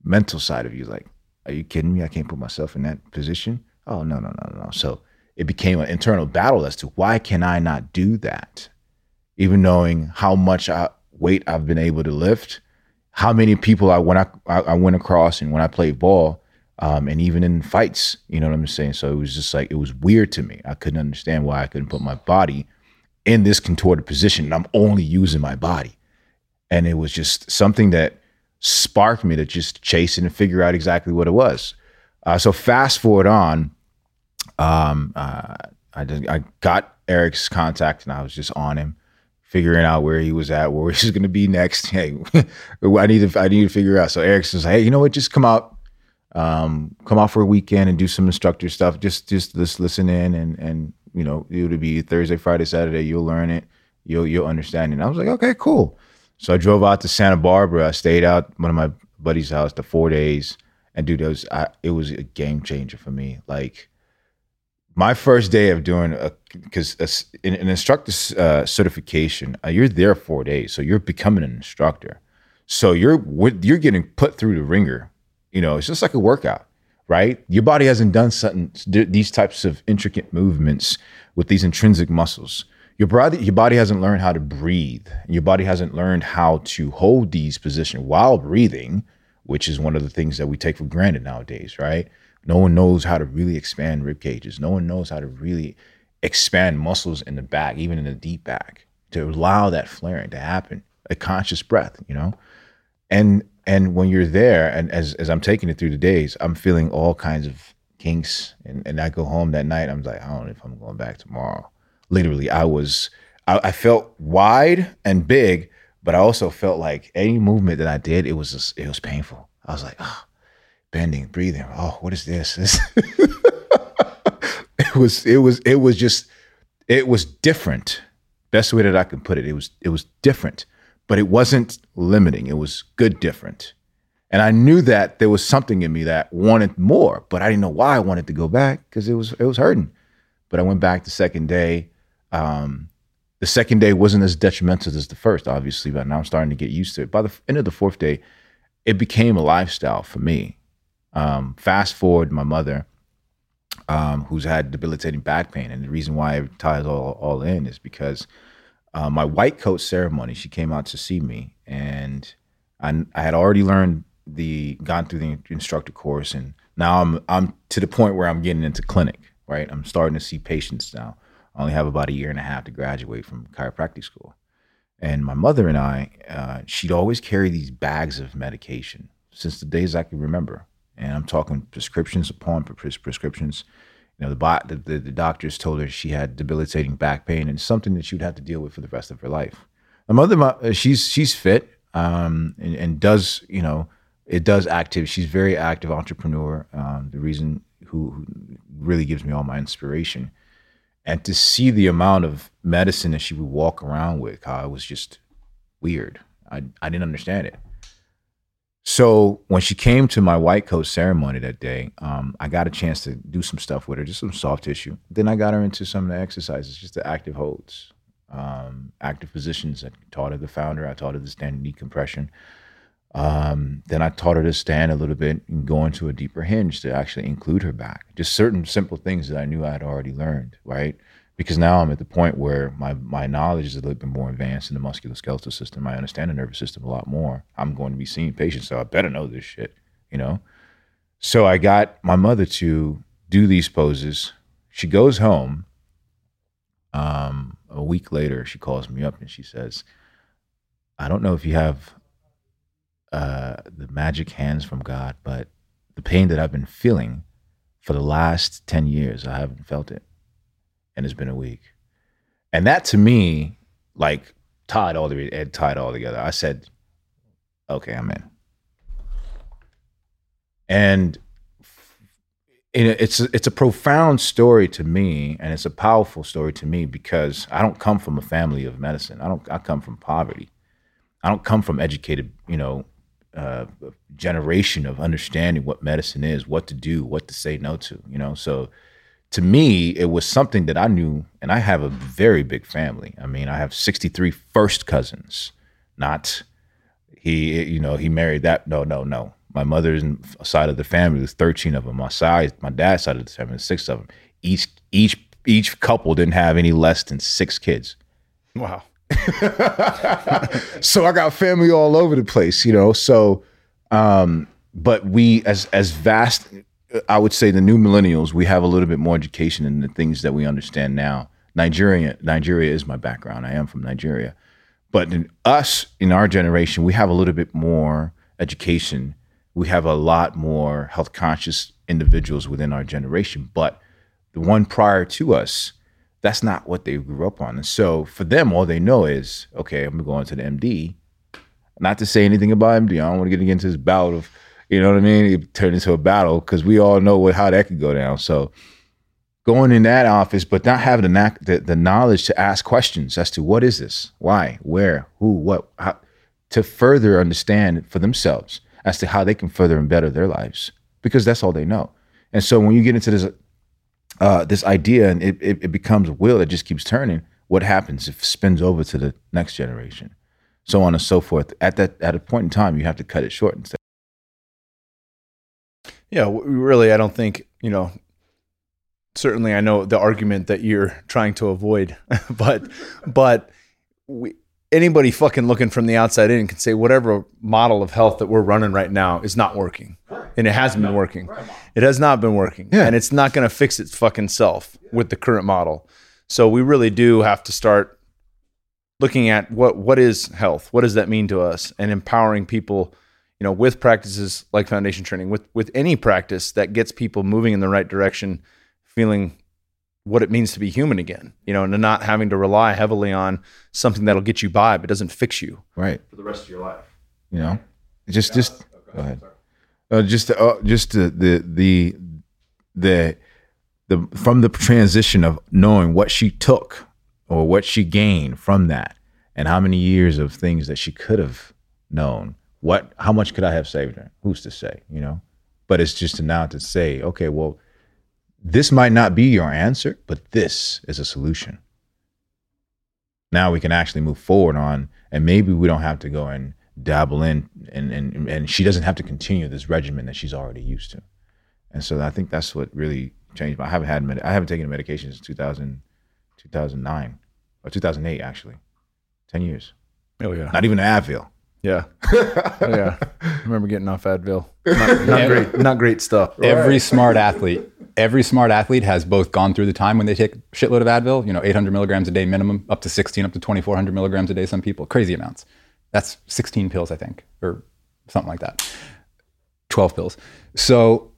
mental side of you like are you kidding me i can't put myself in that position oh no no no no so it became an internal battle as to why can i not do that even knowing how much I, weight i've been able to lift how many people i when I, I went across and when i played ball um, and even in fights, you know what I'm saying? So it was just like, it was weird to me. I couldn't understand why I couldn't put my body in this contorted position. And I'm only using my body. And it was just something that sparked me to just chase it and figure out exactly what it was. Uh, so fast forward on, um, uh, I, just, I got Eric's contact and I was just on him, figuring out where he was at, where he was going to be next. Hey, I need to I need to figure out. So Eric's like, hey, you know what? Just come out, um, come out for a weekend and do some instructor stuff. Just just just listen in and and you know it'll be Thursday, Friday, Saturday. You'll learn it. You'll you'll understand it. And I was like, okay, cool. So I drove out to Santa Barbara. I stayed out one of my buddy's house the four days, and dude, it was I, it was a game changer for me. Like my first day of doing a because an instructor uh, certification, uh, you're there four days, so you're becoming an instructor. So you're you're getting put through the ringer you know, it's just like a workout, right? Your body hasn't done something, these types of intricate movements with these intrinsic muscles. Your body, your body hasn't learned how to breathe. Your body hasn't learned how to hold these positions while breathing, which is one of the things that we take for granted nowadays, right? No one knows how to really expand rib cages. No one knows how to really expand muscles in the back, even in the deep back, to allow that flaring to happen. A conscious breath, you know? And and when you're there and as, as i'm taking it through the days i'm feeling all kinds of kinks. And, and i go home that night i'm like i don't know if i'm going back tomorrow. Literally i was I, I, felt wide and big but i also felt like any movement that i did it was just, it was painful. I was like oh, bending breathing. Oh what is this, this? It was it was it was just it was different. Best way that i can put it it was it was different but it wasn't limiting. It was good different. And I knew that there was something in me that wanted more, but I didn't know why I wanted to go back because it was it was hurting. But I went back the second day. Um, the second day wasn't as detrimental as the first, obviously, but now I'm starting to get used to it. By the end of the fourth day, it became a lifestyle for me. Um, fast forward, my mother, um, who's had debilitating back pain, and the reason why it ties all, all in is because uh, my white coat ceremony, she came out to see me, and I, I had already learned the gone through the instructor course, and now I'm I'm to the point where I'm getting into clinic. Right, I'm starting to see patients now. I only have about a year and a half to graduate from chiropractic school. And my mother and I, uh, she'd always carry these bags of medication since the days I can remember. And I'm talking prescriptions upon pres- prescriptions. Know, the, bo- the, the, the doctors told her she had debilitating back pain and something that she would have to deal with for the rest of her life. My mother, uh, she's she's fit um, and, and does you know it does active. She's very active entrepreneur. Um, the reason who, who really gives me all my inspiration and to see the amount of medicine that she would walk around with, it was just weird. I I didn't understand it. So when she came to my white coat ceremony that day, um, I got a chance to do some stuff with her, just some soft tissue. Then I got her into some of the exercises, just the active holds, um, active positions. I taught her the founder. I taught her the standing decompression. Um, then I taught her to stand a little bit and go into a deeper hinge to actually include her back. Just certain simple things that I knew I had already learned, right? Because now I'm at the point where my my knowledge is a little bit more advanced in the musculoskeletal system. I understand the nervous system a lot more. I'm going to be seeing patients, so I better know this shit, you know? So I got my mother to do these poses. She goes home. Um, a week later, she calls me up and she says, I don't know if you have uh, the magic hands from God, but the pain that I've been feeling for the last 10 years, I haven't felt it. And it's been a week. And that to me, like, tied all the it tied all together. I said, okay, I'm in. And it's a, it's a profound story to me, and it's a powerful story to me because I don't come from a family of medicine. I don't. I come from poverty. I don't come from educated, you know, uh, generation of understanding what medicine is, what to do, what to say no to. You know, so to me, it was something that I knew, and I have a very big family. I mean, I have 63 first cousins, not he, you know, he married that. No, no, no. My mother's side of the family, there's 13 of them. My side, my dad's side of the family, six of them. Each, each, each couple didn't have any less than six kids. Wow. so I got family all over the place, you know. So, um, but we, as as vast, I would say the new millennials, we have a little bit more education in the things that we understand now. Nigeria, Nigeria is my background. I am from Nigeria, but in us in our generation, we have a little bit more education. We have a lot more health conscious individuals within our generation, but the one prior to us that's not what they grew up on. And so for them, all they know is, okay, I'm going to the MD. Not to say anything about MD. I don't want to get into this bout of, you know what I mean? It turned into a battle because we all know what, how that could go down. So going in that office, but not having the, the, the knowledge to ask questions as to what is this, why, where, who, what, how, to further understand for themselves as to how they can further and better their lives because that's all they know. And so when you get into this uh, this idea and it, it, it becomes a wheel that just keeps turning, what happens if it spins over to the next generation? So on and so forth. At that at a point in time, you have to cut it short and say, Yeah, really, I don't think you know. Certainly, I know the argument that you're trying to avoid, but but we, anybody fucking looking from the outside in can say whatever model of health that we're running right now is not working. And it hasn't been working. It has not been working. Yeah. And it's not going to fix its fucking self with the current model. So we really do have to start looking at what what is health? What does that mean to us? And empowering people, you know, with practices like foundation training, with with any practice that gets people moving in the right direction, feeling what it means to be human again, you know, and not having to rely heavily on something that'll get you by but doesn't fix you right, for the rest of your life. you know, just just go ahead. Uh, just uh, just the, the the the the from the transition of knowing what she took or what she gained from that, and how many years of things that she could have known What? How much could I have saved her? Who's to say? You know. But it's just to now to say, okay, well, this might not be your answer, but this is a solution. Now we can actually move forward on, and maybe we don't have to go and dabble in, and and and she doesn't have to continue this regimen that she's already used to. And so I think that's what really changed. I haven't had med- I haven't taken a medication since 2000, 2009 or 2008 actually, ten years. Oh yeah, Not even an Advil. Yeah, oh, yeah. I remember getting off Advil. Not, not great, not great stuff. Every smart athlete, every smart athlete has both gone through the time when they take a shitload of Advil, you know, 800 milligrams a day minimum, up to 16, up to 2,400 milligrams a day. Some people, crazy amounts. That's 16 pills, I think, or something like that. 12 pills. So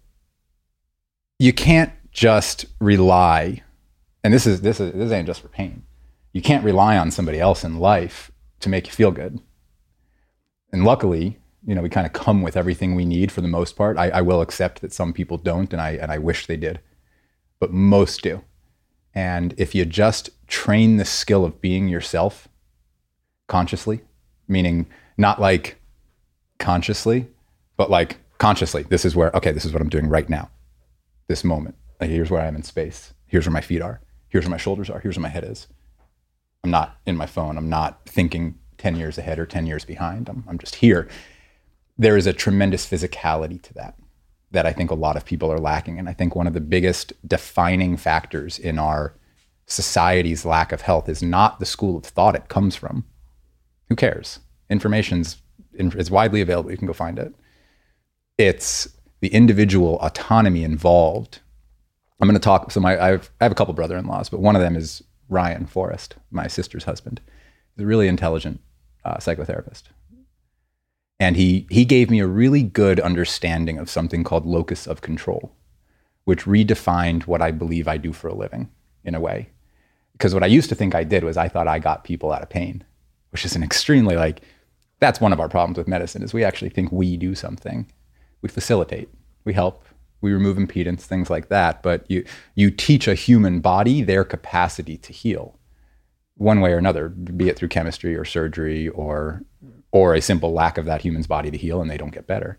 you can't just rely, and this is this is this ain't just for pain. You can't rely on somebody else in life to make you feel good. And luckily, you know, we kind of come with everything we need for the most part. I, I will accept that some people don't, and I and I wish they did, but most do. And if you just train the skill of being yourself consciously, meaning not like consciously, but like consciously, this is where okay, this is what I'm doing right now, this moment. Like here's where I am in space. Here's where my feet are. Here's where my shoulders are. Here's where my head is. I'm not in my phone. I'm not thinking 10 years ahead or 10 years behind. I'm, I'm just here. There is a tremendous physicality to that that I think a lot of people are lacking. And I think one of the biggest defining factors in our society's lack of health is not the school of thought it comes from. Who cares? Information's is widely available. You can go find it. It's the individual autonomy involved. I'm going to talk. So my I've, I have a couple brother-in-laws, but one of them is Ryan Forrest, my sister's husband. He's a really intelligent uh, psychotherapist, and he he gave me a really good understanding of something called locus of control, which redefined what I believe I do for a living in a way. Because what I used to think I did was I thought I got people out of pain, which is an extremely like that's one of our problems with medicine is we actually think we do something. We facilitate, we help, we remove impedance, things like that. But you you teach a human body their capacity to heal, one way or another, be it through chemistry or surgery or or a simple lack of that human's body to heal, and they don't get better.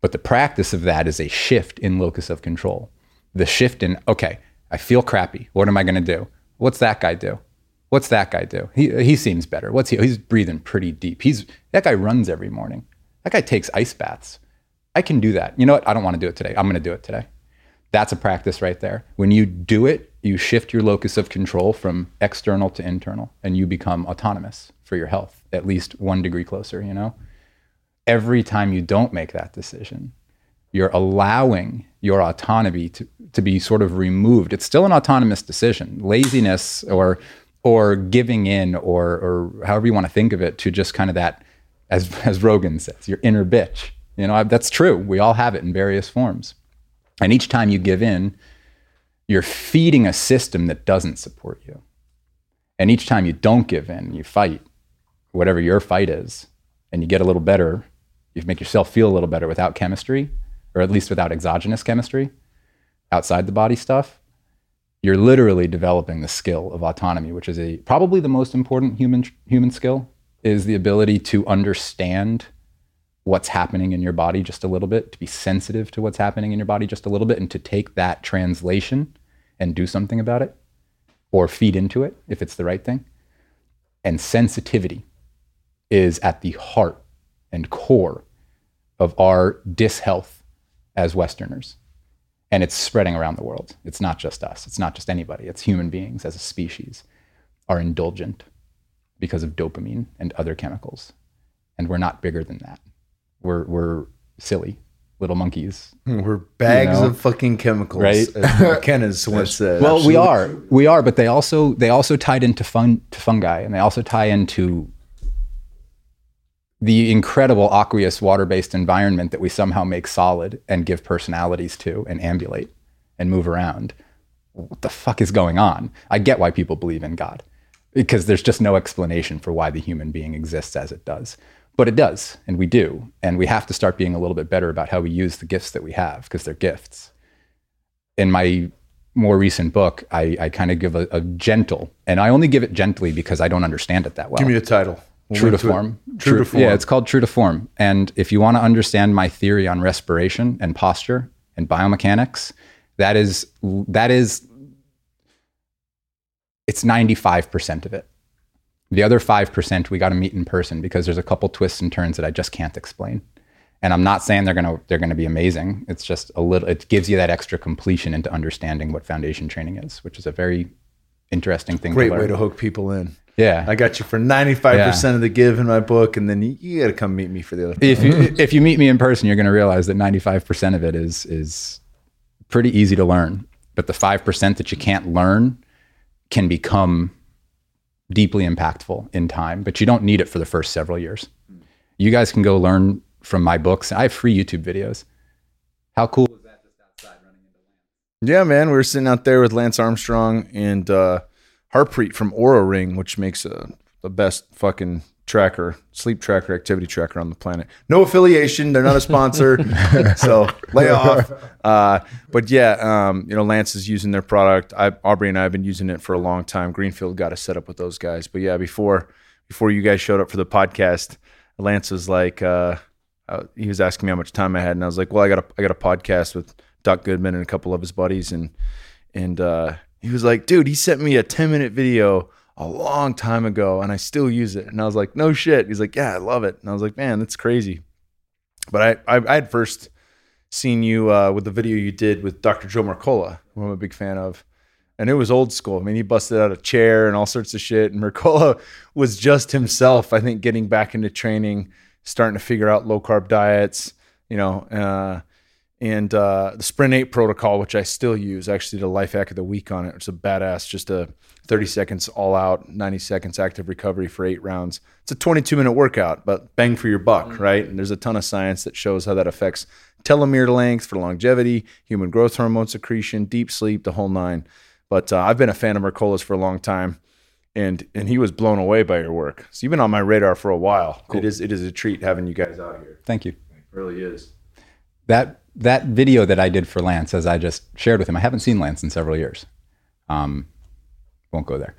But the practice of that is a shift in locus of control. The shift in okay, I feel crappy. What am I going to do? What's that guy do? What's that guy do? He he seems better. What's he? He's breathing pretty deep. He's that guy runs every morning. That guy takes ice baths. I can do that. You know what? I don't want to do it today. I'm going to do it today. That's a practice right there. When you do it, you shift your locus of control from external to internal and you become autonomous for your health, at least one degree closer, you know? Every time you don't make that decision, you're allowing your autonomy to, to be sort of removed. It's still an autonomous decision. Laziness or or giving in or or however you want to think of it to just kind of that as as Rogan says, your inner bitch you know, that's true. We all have it in various forms. And each time you give in, you're feeding a system that doesn't support you. And each time you don't give in, you fight, whatever your fight is, and you get a little better, you make yourself feel a little better without chemistry, or at least without exogenous chemistry, outside the body stuff. You're literally developing the skill of autonomy, which is a probably the most important human human skill, is the ability to understand what's happening in your body just a little bit, to be sensitive to what's happening in your body just a little bit, and to take that translation and do something about it or feed into it if it's the right thing. And sensitivity is at the heart and core of our dishealth as Westerners. And it's spreading around the world. It's not just us, it's not just anybody, it's human beings as a species are indulgent because of dopamine and other chemicals. And we're not bigger than that we're we're silly little monkeys. Hmm, we're bags You know? of fucking chemicals, Right? as McKenna's once said. Well, we are, we are, but they also they also tied into fun to fungi, and they also tie into the incredible aqueous water-based environment that we somehow make solid and give personalities to and ambulate and move around. What the fuck is going on? I get why people believe in God because there's just no explanation for why the human being exists as it does. But it does, and we do. And we have to start being a little bit better about how we use the gifts that we have because they're gifts. In my more recent book, I, I kind of give a, a gentle, and I only give it gently because I don't understand it that well. Give me a title. True to it. form. True to form. Yeah, it's called True to Form. And if you want to understand my theory on respiration and posture and biomechanics, that is that is it's 95% of it. The other 5% we got to meet in person because there's a couple twists and turns that I just can't explain. And I'm not saying they're going to they're going to be amazing. It's just a little it gives you that extra completion into understanding what foundation training is, which is a very interesting thing Great to way to hook people in. yeah. I got you for 95% of the give in my book, and then you, you got to come meet me for the other. if you if you meet me in person, you're going to realize that 95% of it is is pretty easy to learn, but the 5% that you can't learn can become deeply impactful in time, but you don't need it for the first several years. You guys can go learn from my books. I have free YouTube videos. How cool is that just outside running into land? Yeah, man, we were sitting out there with Lance Armstrong and uh, Harpreet from Oura Ring, which makes uh, the best fucking tracker, sleep tracker, activity tracker on the planet. No affiliation; they're not a sponsor, so lay off. Uh, but yeah, um, you know, Lance is using their product. I, Aubrey and I have been using it for a long time. Greenfield got us set up with those guys. But yeah, before before you guys showed up for the podcast, Lance was like, uh, uh, he was asking me how much time I had, and I was like, well, I got a I got a podcast with Doc Goodman and a couple of his buddies, and and uh, he was like, dude, he sent me a 10 minute video a long time ago and I still use it. And I was like, no shit. He's like, yeah, I love it. And I was like, man, that's crazy. But I, I, I had first seen you uh, with the video you did with Dr. Joe Mercola, who I'm a big fan of. And it was old school. I mean, he busted out a chair and all sorts of shit. And Mercola was just himself, I think, getting back into training, starting to figure out low carb diets, you know, uh, and uh, the Sprint 8 protocol, which I still use. Actually a life hack of the week on it. It's a badass, just a 30 seconds all out, 90 seconds active recovery for eight rounds. It's a 22 minute workout, but bang for your buck, right? And there's a ton of science that shows how that affects telomere length for longevity, human growth hormone secretion, deep sleep, the whole nine. But uh, I've been a fan of Mercola's for a long time. And, and he was blown away by your work. So you've been on my radar for a while. It is it is a treat having you guys out here. Thank you. It really is. that that video that I did for Lance, as I just shared with him, I haven't seen Lance in several years. Um, won't go there,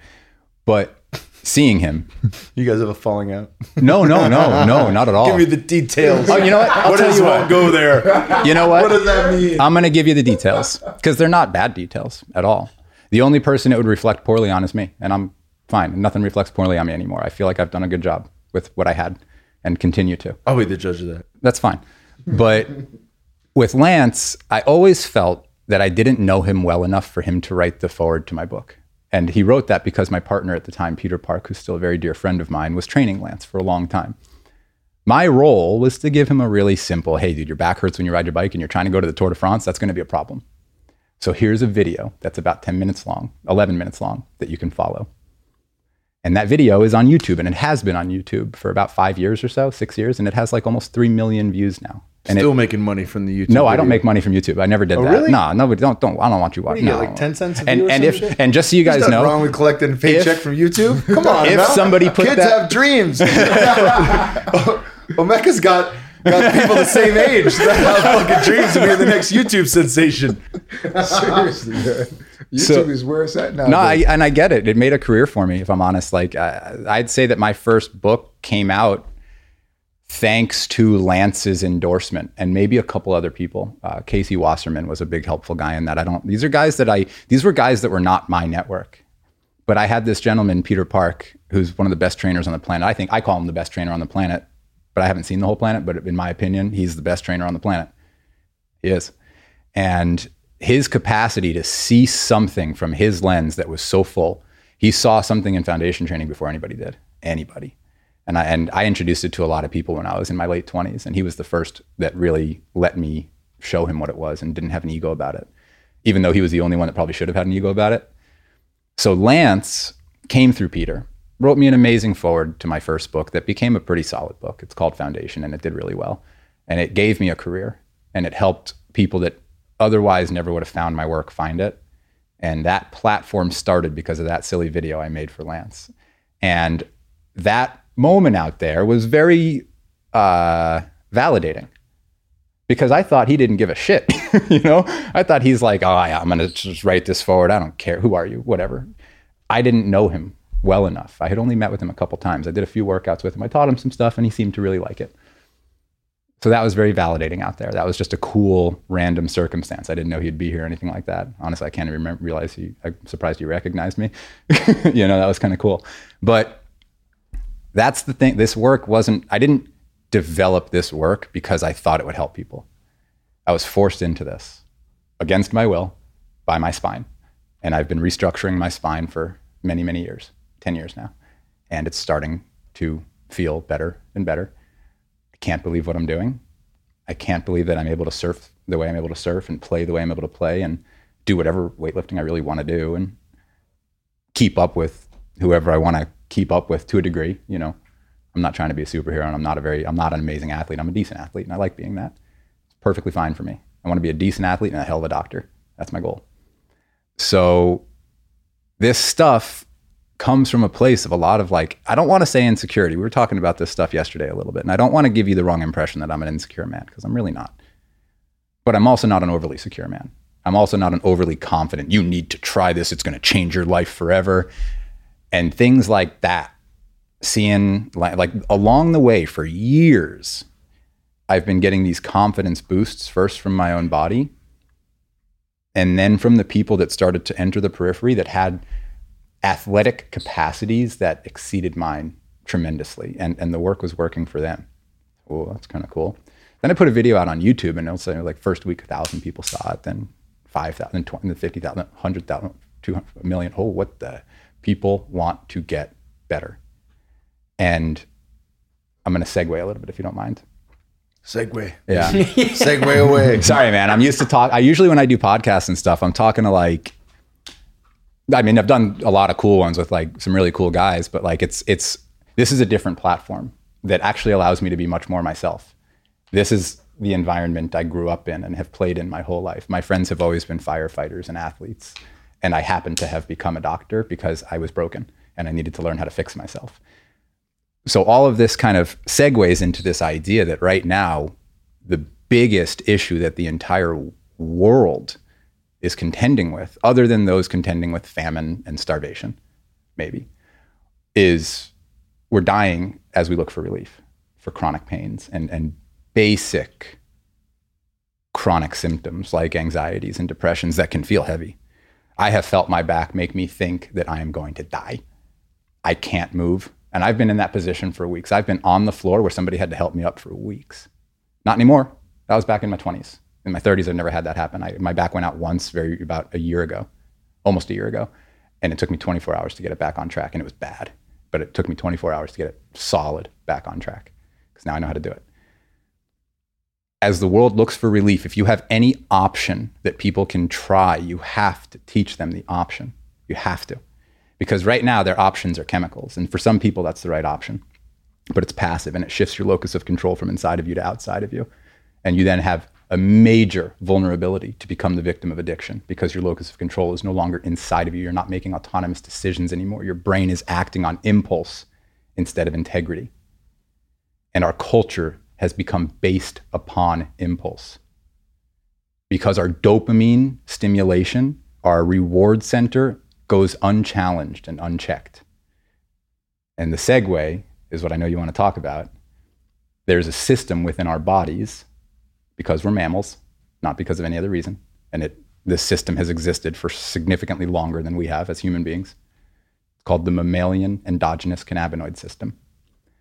but seeing him, You guys have a falling out. no, no, no, no, not at all. Give me the details. oh, you know what? I'll what tell is you won't what. go there? You know what? What does that mean? I'm going to give you the details because they're not bad details at all. The only person it would reflect poorly on is me, and I'm fine. Nothing reflects poorly on me anymore. I feel like I've done a good job with what I had and continue to. I'll be the judge of that. That's fine. But with Lance, I always felt that I didn't know him well enough for him to write the forward to my book. And he wrote that because my partner at the time, Peter Park, who's still a very dear friend of mine, was training Lance for a long time. My role was to give him a really simple hey, dude, your back hurts when you ride your bike and you're trying to go to the Tour de France. That's going to be a problem. So here's a video that's about 10 minutes long, 11 minutes long that you can follow. And that video is on YouTube and it has been on YouTube for about five years or so, six years. And it has like almost 3 million views now. And Still it, making money from the YouTube. no, I don't make money from YouTube. I never did oh, that. really? No, no, don't, don't, I don't want you watching. you no. get, like 10 cents a and, or and if, shit? and just so you guys There's nothing know, wrong with collecting a paycheck if- from YouTube. Come on, if man. somebody put kids that- have dreams. Emeka's got got people the same age that have fucking dreams to be the next YouTube sensation. Seriously, man. YouTube So- is where it's at now. No, I, and I get it. It made a career for me, if I'm honest. Like, I, I'd say that my first book came out thanks to Lance's endorsement and maybe a couple other people. Uh, Casey Wasserman was a big helpful guy in that. I don't. These are guys that I. These were guys that were not my network, but I had this gentleman, Peter Park, who's one of the best trainers on the planet. I think I call him the best trainer on the planet, but I haven't seen the whole planet. But in my opinion, he's the best trainer on the planet. He is. And his capacity to see something from his lens that was so full, he saw something in foundation training before anybody did. Anybody. And I, and I introduced it to a lot of people when I was in my late 20s. And he was the first that really let me show him what it was and didn't have an ego about it, even though he was the only one that probably should have had an ego about it. So Lance came through Peter, wrote me an amazing forward to my first book that became a pretty solid book. It's called Foundation, and it did really well. And it gave me a career, and it helped people that otherwise never would have found my work find it. And that platform started because of that silly video I made for Lance. And that moment out there was very uh, validating because I thought he didn't give a shit. you know, I thought he's like, oh, yeah, I'm going to just write this forward. I don't care. Who are you? Whatever. I didn't know him well enough. I had only met with him a couple times. I did a few workouts with him. I taught him some stuff and he seemed to really like it. So that was very validating out there. That was just a cool random circumstance. I didn't know he'd be here or anything like that. Honestly, I can't even remember, realize he, I'm surprised he recognized me. you know, that was kind of cool. But that's the thing. This work wasn't, I didn't develop this work because I thought it would help people. I was forced into this against my will by my spine. And I've been restructuring my spine for many, many years, 10 years now. And it's starting to feel better and better I can't believe what I'm doing. I can't believe that I'm able to surf the way I'm able to surf and play the way I'm able to play and do whatever weightlifting I really want to do and keep up with whoever I want to keep up with to a degree. You know, I'm not trying to be a superhero and I'm not a very, I'm not an amazing athlete. I'm a decent athlete and I like being that. It's perfectly fine for me. I want to be a decent athlete and a hell of a doctor. That's my goal. So this stuff comes from a place of a lot of like, I don't want to say insecurity. We were talking about this stuff yesterday a little bit, and I don't want to give you the wrong impression that I'm an insecure man because I'm really not. But I'm also not an overly secure man. I'm also not an overly confident, you need to try this, it's going to change your life forever. And things like that. Seeing like, like along the way for years, I've been getting these confidence boosts first from my own body and then from the people that started to enter the periphery that had athletic capacities that exceeded mine tremendously, and and the work was working for them. Oh, that's kind of cool. Then I put a video out on YouTube, and it'll say like first week a thousand people saw it, then five thousand, 20 then fifty thousand, hundred thousand, two hundred million. Oh, what the people want to get better, and I'm going to segue a little bit if you don't mind. Segue. Yeah. Segue away. Sorry, man. I'm used to talk. I usually when I do podcasts and stuff, I'm talking to like I mean, I've done a lot of cool ones with like some really cool guys, but like it's it's this is a different platform that actually allows me to be much more myself. This is the environment I grew up in and have played in my whole life. My friends have always been firefighters and athletes, and I happened to have become a doctor because I was broken and I needed to learn how to fix myself. So all of this kind of segues into this idea that right now the biggest issue that the entire world is contending with, other than those contending with famine and starvation, maybe, is we're dying as we look for relief for chronic pains and, and basic chronic symptoms like anxieties and depressions that can feel heavy. I have felt my back make me think that I am going to die. I can't move. And I've been in that position for weeks. I've been on the floor where somebody had to help me up for weeks. Not anymore. That was back in my 20s in my 30s, I've never had that happen. I, my back went out once, very about a year ago, almost a year ago, and it took me 24 hours to get it back on track, and it was bad. But it took me 24 hours to get it solid back on track because now I know how to do it. As the world looks for relief, if you have any option that people can try, you have to teach them the option. You have to. Because right now, their options are chemicals. And for some people, that's the right option. But it's passive and it shifts your locus of control from inside of you to outside of you. And you then have a major vulnerability to become the victim of addiction because your locus of control is no longer inside of you. You're not making autonomous decisions anymore. Your brain is acting on impulse instead of integrity. And our culture has become based upon impulse. Because our dopamine stimulation, our reward center, goes unchallenged and unchecked. And the segue is what I know you want to talk about. There's a system within our bodies because we're mammals, not because of any other reason. And it, this system has existed for significantly longer than we have as human beings. It's called the mammalian endogenous cannabinoid system.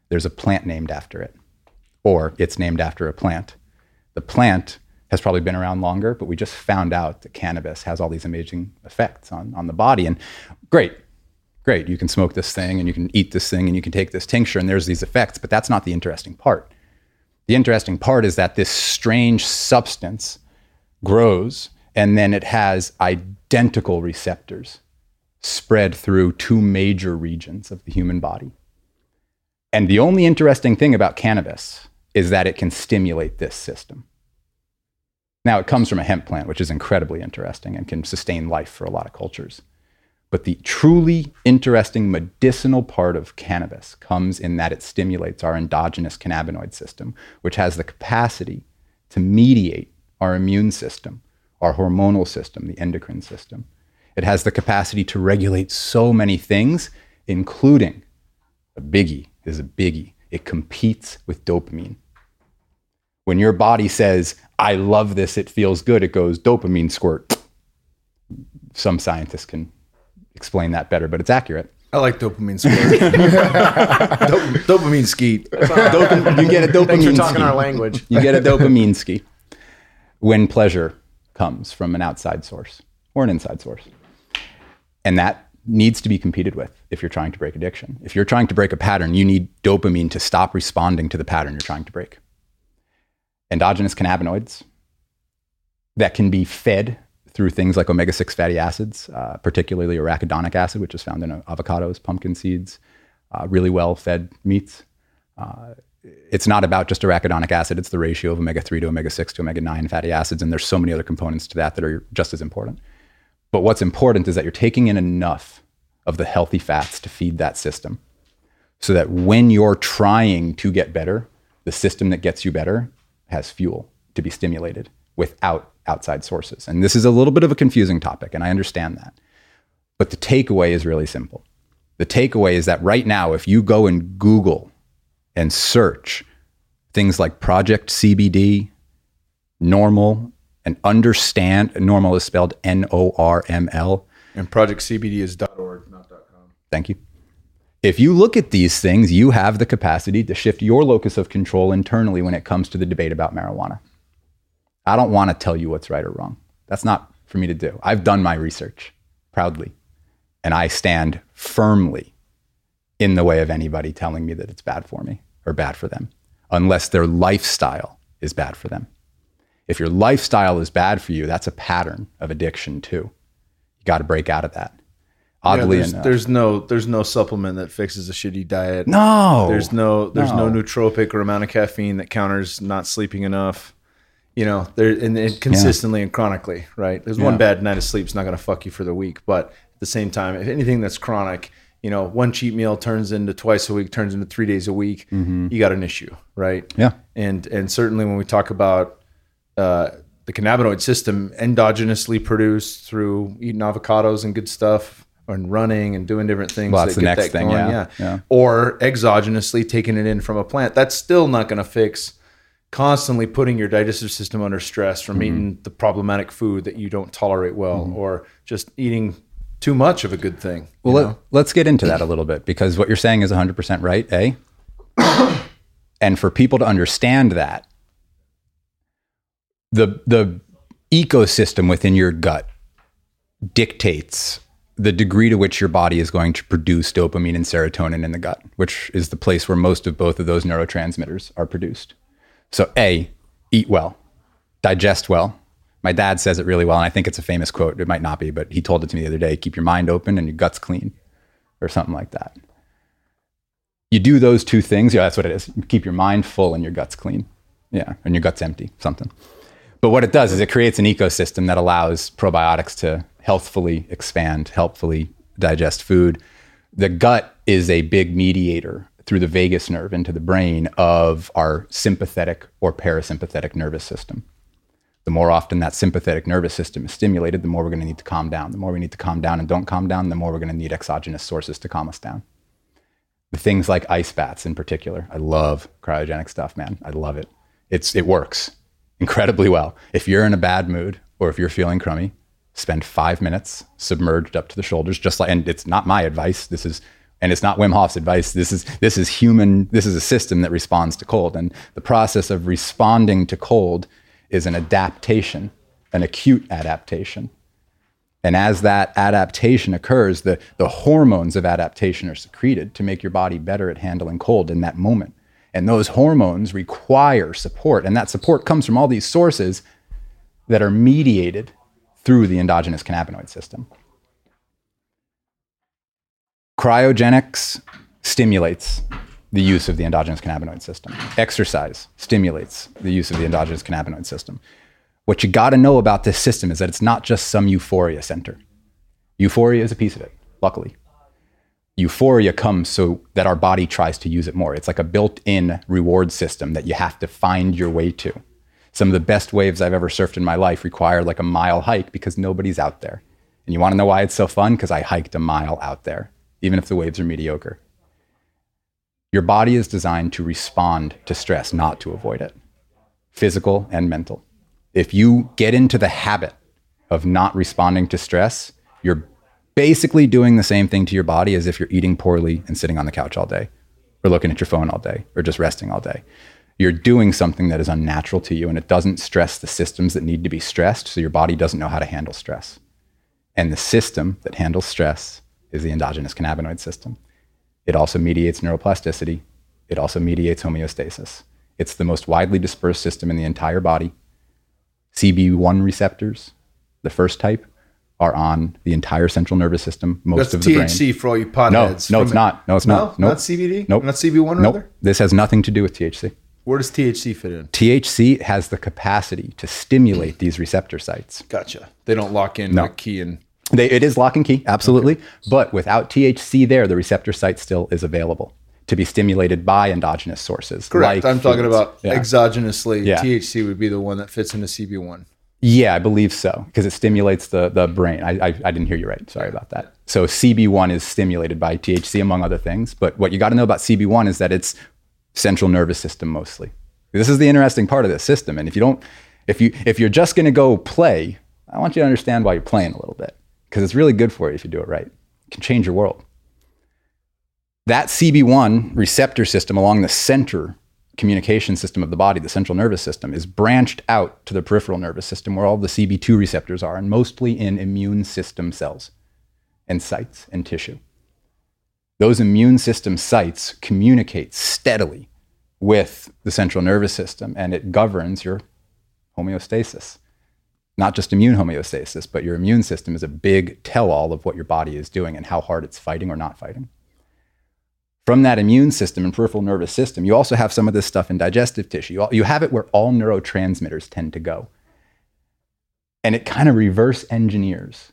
There's a plant named after it, or it's named after a plant. The plant has probably been around longer, but we just found out that cannabis has all these amazing effects on, on the body. And great, great, you can smoke this thing and you can eat this thing and you can take this tincture and there's these effects, but that's not the interesting part. The interesting part is that this strange substance grows and then it has identical receptors spread through two major regions of the human body. And the only interesting thing about cannabis is that it can stimulate this system. Now, it comes from a hemp plant, which is incredibly interesting and can sustain life for a lot of cultures. But the truly interesting medicinal part of cannabis comes in that it stimulates our endogenous cannabinoid system, which has the capacity to mediate our immune system, our hormonal system, the endocrine system. It has the capacity to regulate so many things, including a biggie is a biggie. It competes with dopamine. When your body says, I love this, it feels good, it goes dopamine squirt. Some scientists can explain that better, but it's accurate. I like dopamine squirt. Dop- dopamine skeet. Dopam- you get a dopamine Thanks for talking ski. our language. You get a dopamine ski when pleasure comes from an outside source or an inside source. And that needs to be competed with if you're trying to break addiction. If you're trying to break a pattern, you need dopamine to stop responding to the pattern you're trying to break. Endogenous cannabinoids that can be fed through things like omega 6 fatty acids, uh, particularly arachidonic acid, which is found in uh, avocados, pumpkin seeds, uh, really well fed meats. Uh, it's not about just arachidonic acid, it's the ratio of omega 3 to omega 6 to omega 9 fatty acids. And there's so many other components to that that are just as important. But what's important is that you're taking in enough of the healthy fats to feed that system so that when you're trying to get better, the system that gets you better has fuel to be stimulated without outside sources. And this is a little bit of a confusing topic, and I understand that. But the takeaway is really simple. The takeaway is that right now, if you go and Google and search things like Project CBD, NORML, and understand, normal is spelled N O R M L. And projectcbd is .org, not .com. Thank you. If you look at these things, you have the capacity to shift your locus of control internally when it comes to the debate about marijuana. I don't want to tell you what's right or wrong. That's not for me to do. I've done my research proudly, and I stand firmly in the way of anybody telling me that it's bad for me or bad for them, unless their lifestyle is bad for them. If your lifestyle is bad for you, that's a pattern of addiction too. You got to break out of that. Oddly there's, enough, there's no there's no supplement that fixes a shitty diet. no, There's no there's no. No. nootropic or amount of caffeine that counters not sleeping enough. You know, there and, and consistently and chronically, right? There's one bad night of sleep's not going to fuck you for the week, but at the same time, if anything that's chronic, you know, one cheat meal turns into twice a week, turns into three days a week, you got an issue, right? Mm-hmm. Yeah. and and certainly when we talk about uh, the cannabinoid system endogenously produced through eating avocados and good stuff and running and doing different things Well, that's that the get next that thing, going, yeah, yeah. or exogenously taking it in from a plant that's still not going to fix constantly putting your digestive system under stress from Mm-hmm. eating the problematic food that you don't tolerate well or just eating too much of a good thing Well, let, let's get into that a little bit because what you're saying is 100% right, eh? and for people to understand that, the the ecosystem within your gut dictates the degree to which your body is going to produce dopamine and serotonin in the gut, which is the place where most of both of those neurotransmitters are produced. So, A, eat well, digest well. My dad says it really well, and I think it's a famous quote. It might not be, but he told it to me the other day keep your mind open and your guts clean, or something like that. You do those two things, yeah, that's what it is. Keep your mind full and your guts clean. Yeah, and your gut's empty, something. But what it does is it creates an ecosystem that allows probiotics to healthfully expand, helpfully digest food. The gut is a big mediator through the vagus nerve into the brain of our sympathetic or parasympathetic nervous system. The more often that sympathetic nervous system is stimulated, the more we're going to need to calm down. The more we need to calm down and don't calm down, the more we're going to need exogenous sources to calm us down. The things like ice baths in particular. I love cryogenic stuff, man. I love it. It's it works incredibly well. If you're in a bad mood or if you're feeling crummy, spend five minutes submerged up to the shoulders, just like and it's not my advice. This is and it's not Wim Hof's advice. This is this is human, this is a system that responds to cold. And the process of responding to cold is an adaptation, an acute adaptation. And as that adaptation occurs, the, the hormones of adaptation are secreted to make your body better at handling cold in that moment. And those hormones require support. And that support comes from all these sources that are mediated through the endogenous cannabinoid system. Cryogenics stimulates the use of the endogenous cannabinoid system. Exercise stimulates the use of the endogenous cannabinoid system. What you got to know about this system is that it's not just some euphoria center. Euphoria is a piece of it, luckily. Euphoria comes so that our body tries to use it more. It's like a built in reward system that you have to find your way to. Some of the best waves I've ever surfed in my life require like a mile hike because nobody's out there. And you want to know why it's so fun? Because I hiked a mile out there even if the waves are mediocre. Your body is designed to respond to stress, not to avoid it, physical and mental. If you get into the habit of not responding to stress, you're basically doing the same thing to your body as if you're eating poorly and sitting on the couch all day, or looking at your phone all day, or just resting all day. You're doing something that is unnatural to you and it doesn't stress the systems that need to be stressed, so your body doesn't know how to handle stress. And the system that handles stress is the endogenous cannabinoid system. It also mediates neuroplasticity. It also mediates homeostasis. It's the most widely dispersed system in the entire body. CB1 receptors, the first type, are on the entire central nervous system, most That's of the brain. THC for all you No, potheads. no, from it's it. not. No, it's No, not. Nope. not CBD. Nope. not CB1 Nope. rather. This has nothing to do with THC. Where does THC fit in? THC has the capacity to stimulate these receptor sites. Gotcha. They don't lock in No. key and They, it is lock and key, absolutely. But without THC there, the receptor site still is available to be stimulated by endogenous sources. correct. like I'm talking foods. about Yeah. exogenously. Yeah. THC would be the one that fits into CB1. Yeah, I believe so because it stimulates the the brain. I, I I didn't hear you right. Sorry about that. So CB1 is stimulated by THC among other things. But what you got to know about CB1 is that it's central nervous system mostly. This is the interesting part of this system. And if you don't, if you if you're just going to go play, I want you to understand why you're playing a little bit because it's really good for you if you do it right. It can change your world. That CB1 receptor system along the center communication system of the body, the central nervous system, is branched out to the peripheral nervous system where all the CB2 receptors are, and mostly in immune system cells and sites and tissue. Those immune system sites communicate steadily with the central nervous system, and it governs your homeostasis. Not just immune homeostasis, but your immune system is a big tell all of what your body is doing and how hard it's fighting or not fighting from that immune system and peripheral nervous system, you also have some of this stuff in digestive tissue. You- have it where all neurotransmitters tend to go. And it kind of reverse engineers.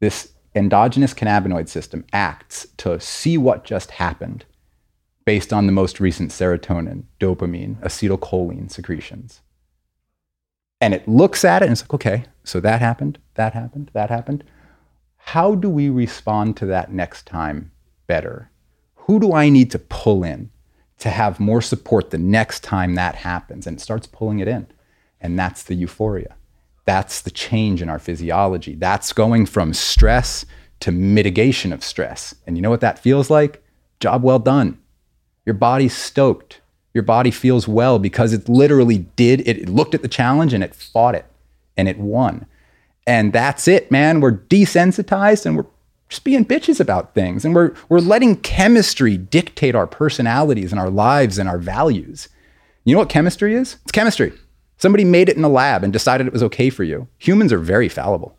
This endogenous cannabinoid system acts to see what just happened based on the most recent serotonin, dopamine, acetylcholine secretions. And it looks at it and it's like, okay, so that happened, that happened, that happened. How do we respond to that next time better? Who do I need to pull in to have more support the next time that happens? And it starts pulling it in. And that's the euphoria. That's the change in our physiology. That's going from stress to mitigation of stress. And you know what that feels like? Job well done. Your body's stoked. Your body feels well because it literally did, it looked at the challenge and it fought it and it won. And that's it, man. We're desensitized and we're just being bitches about things. And we're, we're letting chemistry dictate our personalities and our lives and our values. You know what chemistry is? It's chemistry. Somebody made it in a lab and decided it was okay for you. Humans are very fallible.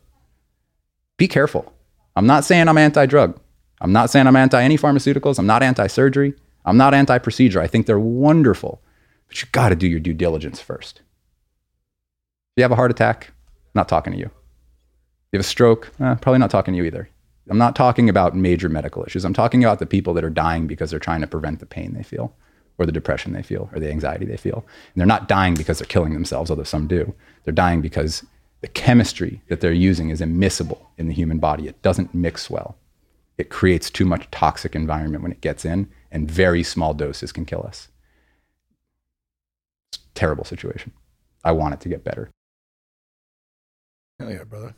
Be careful. I'm not saying I'm anti drug. I'm not saying I'm anti any pharmaceuticals. I'm not anti surgery. I'm not anti procedure. I think they're wonderful. But you got to do your due diligence first. If you have a heart attack, not talking to you. You have a stroke, eh, probably not talking to you either. I'm not talking about major medical issues. I'm talking about the people that are dying because they're trying to prevent the pain they feel, or the depression they feel, or the anxiety they feel. And they're not dying because they're killing themselves, although some do. They're dying because the chemistry that they're using is immiscible in the human body. It doesn't mix well. It creates too much toxic environment when it gets in, and very small doses can kill us. It's a terrible situation. I want it to get better. Hell yeah, brother.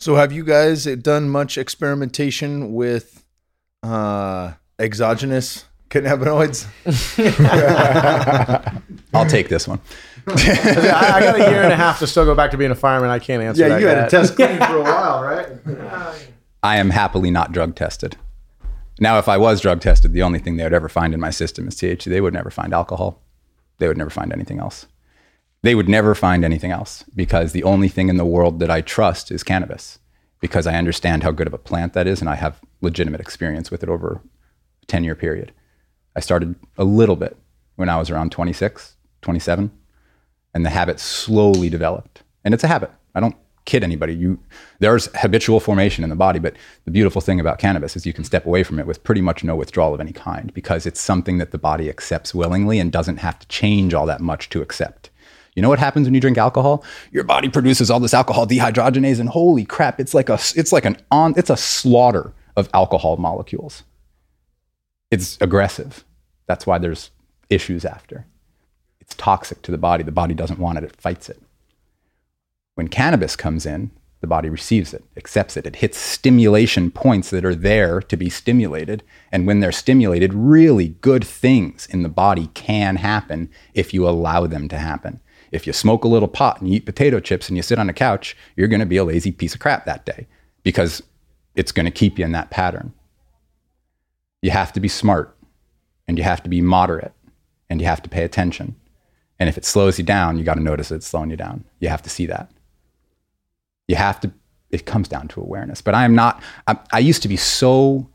So, have you guys done much experimentation with uh, exogenous cannabinoids? I'll take this one. I, I got a year and a half to still go back to being a fireman. I can't answer that yet. Had a test clean for a while, right? I am happily not drug tested. Now, if I was drug tested, the only thing they would ever find in my system is THC. They would never find alcohol. They would never find anything else. They would never find anything else because the only thing in the world that I trust is cannabis because I understand how good of a plant that is and I have legitimate experience with it over a 10 year period. I started a little bit when I was around 26, 27, and the habit slowly developed. And it's a habit. I don't kid anybody. You, there's habitual formation in the body, but the beautiful thing about cannabis is you can step away from it with pretty much no withdrawal of any kind because it's something that the body accepts willingly and doesn't have to change all that much to accept. You know what happens when you drink alcohol? Your body produces all this alcohol dehydrogenase, and holy crap, it's like a it's like an on it's a slaughter of alcohol molecules. It's aggressive. That's why there's issues after. It's toxic to the body. The body doesn't want it, it fights it. When cannabis comes in, the body receives it, accepts it. It hits stimulation points that are there to be stimulated. And when they're stimulated, really good things in the body can happen if you allow them to happen. If you smoke a little pot and you eat potato chips and you sit on a couch, you're going to be a lazy piece of crap that day because it's going to keep you in that pattern. You have to be smart and you have to be moderate and you have to pay attention. And if it slows you down, you got to notice it's slowing you down. You have to see that. You have to, it comes down to awareness. But I am not, I, I used to be so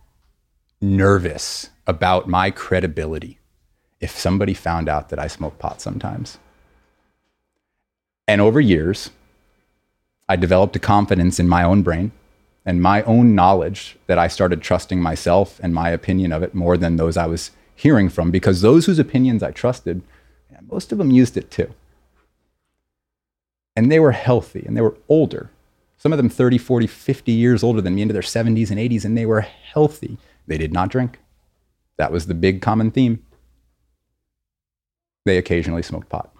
nervous about my credibility if somebody found out that I smoke pot sometimes. And over years, I developed a confidence in my own brain and my own knowledge that I started trusting myself and my opinion of it more than those I was hearing from because those whose opinions I trusted, most of them used it too. And they were healthy and they were older. Some of them 30, 40, 50 years older than me into their 70s and 80s, and they were healthy. They did not drink. That was the big common theme. They occasionally smoked pot.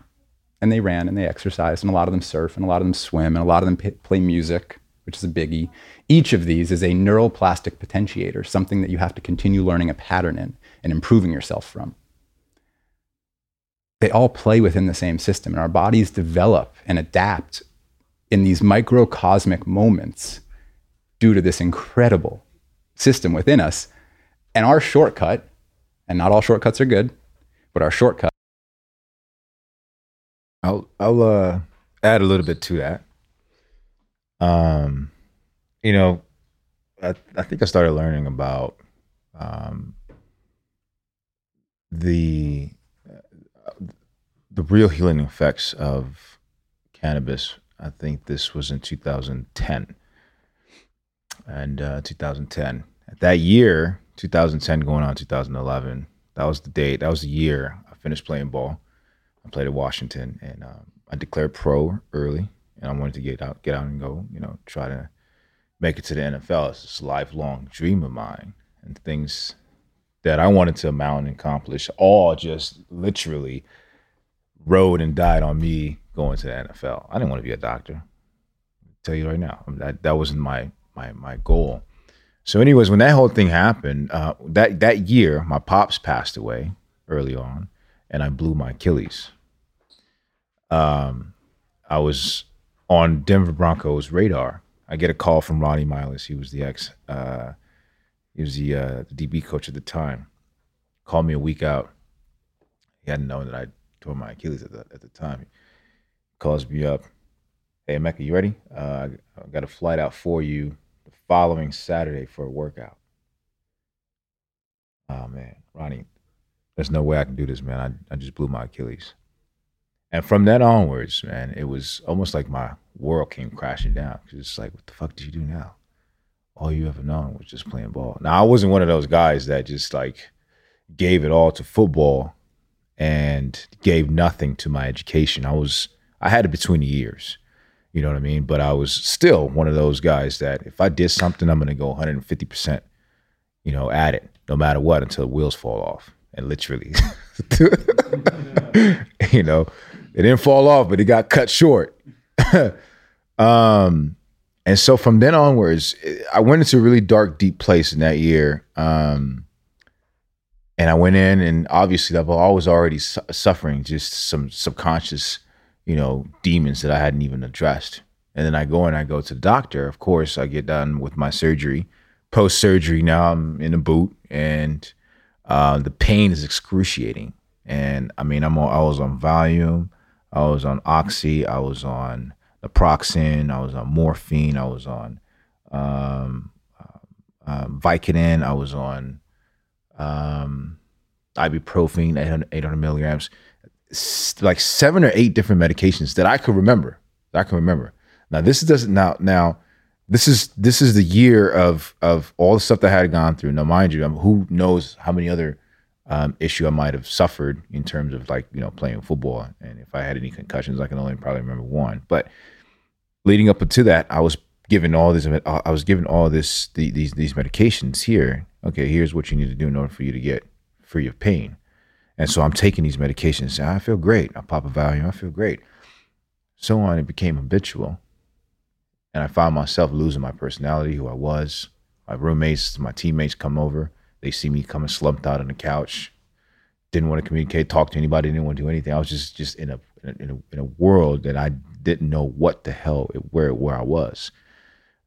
And they ran and they exercised, and a lot of them surf, and a lot of them swim, and a lot of them p- play music, which is a biggie. Each of these is a neuroplastic potentiator, something that you have to continue learning a pattern in and improving yourself from. They all play within the same system, and our bodies develop and adapt in these microcosmic moments due to this incredible system within us. And our shortcut, and not all shortcuts are good, but our shortcut. I'll I'll uh, add a little bit to that. Um, you know, I I think I started learning about um the the real healing effects of cannabis. I think this was in 2010 and uh, 2010. That year, 2010 going on 2011, that was the date. That was the year I finished playing ball. I played at Washington, and um, I declared pro early, and I wanted to get out, get out and go. You know, try to make it to the NFL. It's this lifelong dream of mine, and things that I wanted to amount and accomplish all just literally rode and died on me going to the NFL. I didn't want to be a doctor. I'll tell you right now, that that wasn't my my my goal. So, anyways, when that whole thing happened, uh, that that year, my pops passed away early on, and I blew my Achilles. Um, I was on Denver Broncos radar. I get a call from Ronnie Milus. He was the ex. Uh, he was the, uh, the DB coach at the time. Called me a week out. He hadn't known that I tore my Achilles at the at the time. He calls me up. Hey Mecca, you ready? Uh, I got a flight out for you the following Saturday for a workout. Oh man, Ronnie, there's no way I can do this, man. I, I just blew my Achilles. And from that onwards, man, it was almost like my world came crashing down. Cause it's like, what the fuck did you do now? All you ever known was just playing ball. Now I wasn't one of those guys that just like gave it all to football and gave nothing to my education. I was I had it between the years. You know what I mean? But I was still one of those guys that if I did something, I'm gonna go 150%, you know, at it, no matter what, until the wheels fall off. And literally, you know, it didn't fall off, but it got cut short. um, and so from then onwards, I went into a really dark, deep place in that year. Um, and I went in, and obviously, I was already su- suffering just some subconscious, you know, demons that I hadn't even addressed. And then I go and I go to the doctor. Of course, I get done with my surgery. Post surgery, now I'm in a boot, and uh, the pain is excruciating. And I mean, I'm on, I was on Valium, I was on Oxy, I was on naproxen, I was on morphine, I was on um, uh, Vicodin, I was on um, ibuprofen, 800, 800 milligrams, S- like seven or eight different medications that I could remember. I can remember. Now this doesn't now now this is this is the year of of all the stuff that I had gone through. Now, mind you, um, who knows how many other um, issue I might have suffered in terms of like you know playing football, and if I had any concussions, I can only probably remember one. But leading up to that, I was given all this, I was given all this the, these these medications here. Okay, here's what you need to do in order for you to get free of pain. And so I'm taking these medications. I feel great. I pop a Valium. I feel great. So on, it became habitual, and I found myself losing my personality, who I was. My roommates, my teammates come over. They see me coming slumped out on the couch. Didn't want to communicate, talk to anybody. Didn't want to do anything. I was just just in a in a, in a world that I didn't know what the hell where where I was.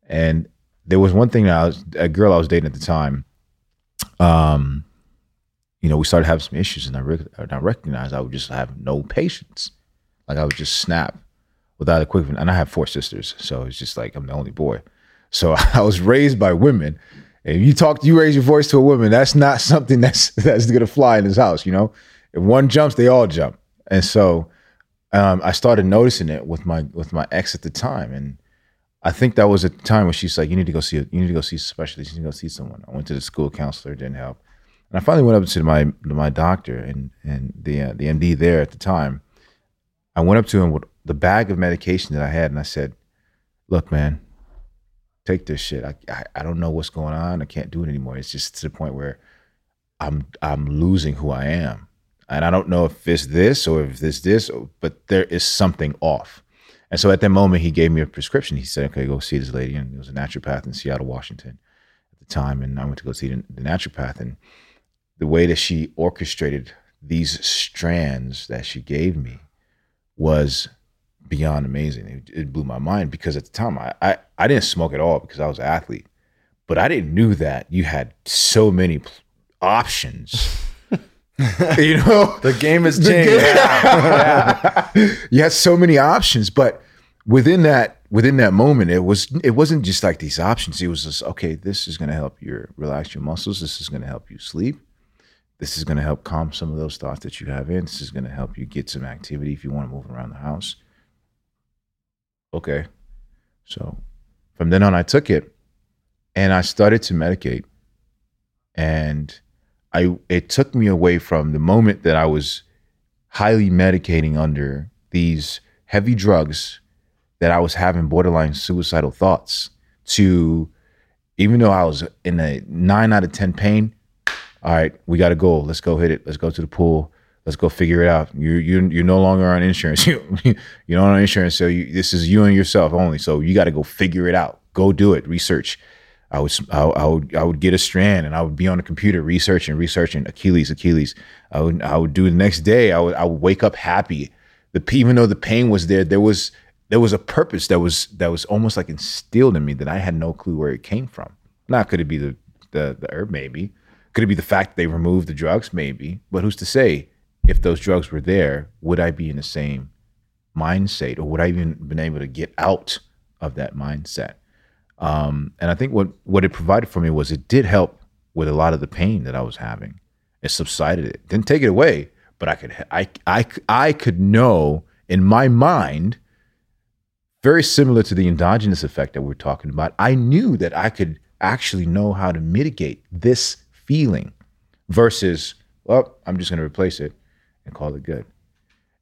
And there was one thing I was a girl I was dating at the time. Um, you know, we started having some issues, and I, rec- and I recognized I would just have no patience. Like I would just snap without equipment. And I have four sisters, so it's just like I'm the only boy. So I was raised by women. If you talk, you raise your voice to a woman, that's not something that's that's gonna fly in this house. You know, if one jumps, they all jump. And so um, I started noticing it with my with my ex at the time, and I think that was a time when she's like, "You need to go see a, you need to go see a specialist. You need to go see someone." I went to the school counselor, didn't help, and I finally went up to my to my doctor and and the uh, the MD there at the time. I went up to him with the bag of medication that I had, and I said, "Look, man, take this shit. I, I I don't know what's going on. I can't do it anymore. It's just to the point where I'm I'm losing who I am." and I don't know if it's this or if it's this, but there is something off. And so at that moment, he gave me a prescription. He said, "Okay, go see this lady." And it was a naturopath in Seattle, Washington, at the time. And I went to go see the, the naturopath, and the way that she orchestrated these strands that she gave me was beyond amazing. It, it, blew my mind because at the time I, I I didn't smoke at all because I was an athlete, but I didn't knew that you had so many options you know, the game has changed. yeah. you had so many options, but within that within that moment, it was it wasn't just like these options. It was just okay. This is going to help you relax your muscles. This is going to help you sleep. This is going to help calm some of those thoughts that you have in. This is going to help you get some activity if you want to move around the house. Okay, so from then on, I took it, and I started to medicate, and I it took me away from the moment that I was highly medicating under these heavy drugs that I was having borderline suicidal thoughts to even though I was in a nine out of 10 pain, all right, we got to go. Let's go hit it. Let's go to the pool. Let's go figure it out. You you you're no longer on insurance. You you're not on insurance, so you, this is you and yourself only. So you got to go figure it out. Go do it. Research. I would, I, I, would, I would get a strand and I would be on the computer researching, researching Achilles, Achilles. I would, I would do the next day. I would, I would wake up happy. The even though the pain was there, there was, there was a purpose that was, that was almost like instilled in me that I had no clue where it came from. Now, could it be the, the, the herb? Maybe. Could it be the fact that they removed the drugs? Maybe. But who's to say if those drugs were there, would I be in the same mindset or would I even been able to get out of that mindset? Um, and I think what what it provided for me was it did help with a lot of the pain that I was having. It subsided it. Didn't take it away, but I could I I I could know in my mind very similar to the endogenous effect that we're talking about. I knew that I could actually know how to mitigate this feeling versus well, I'm just going to replace it and call it good.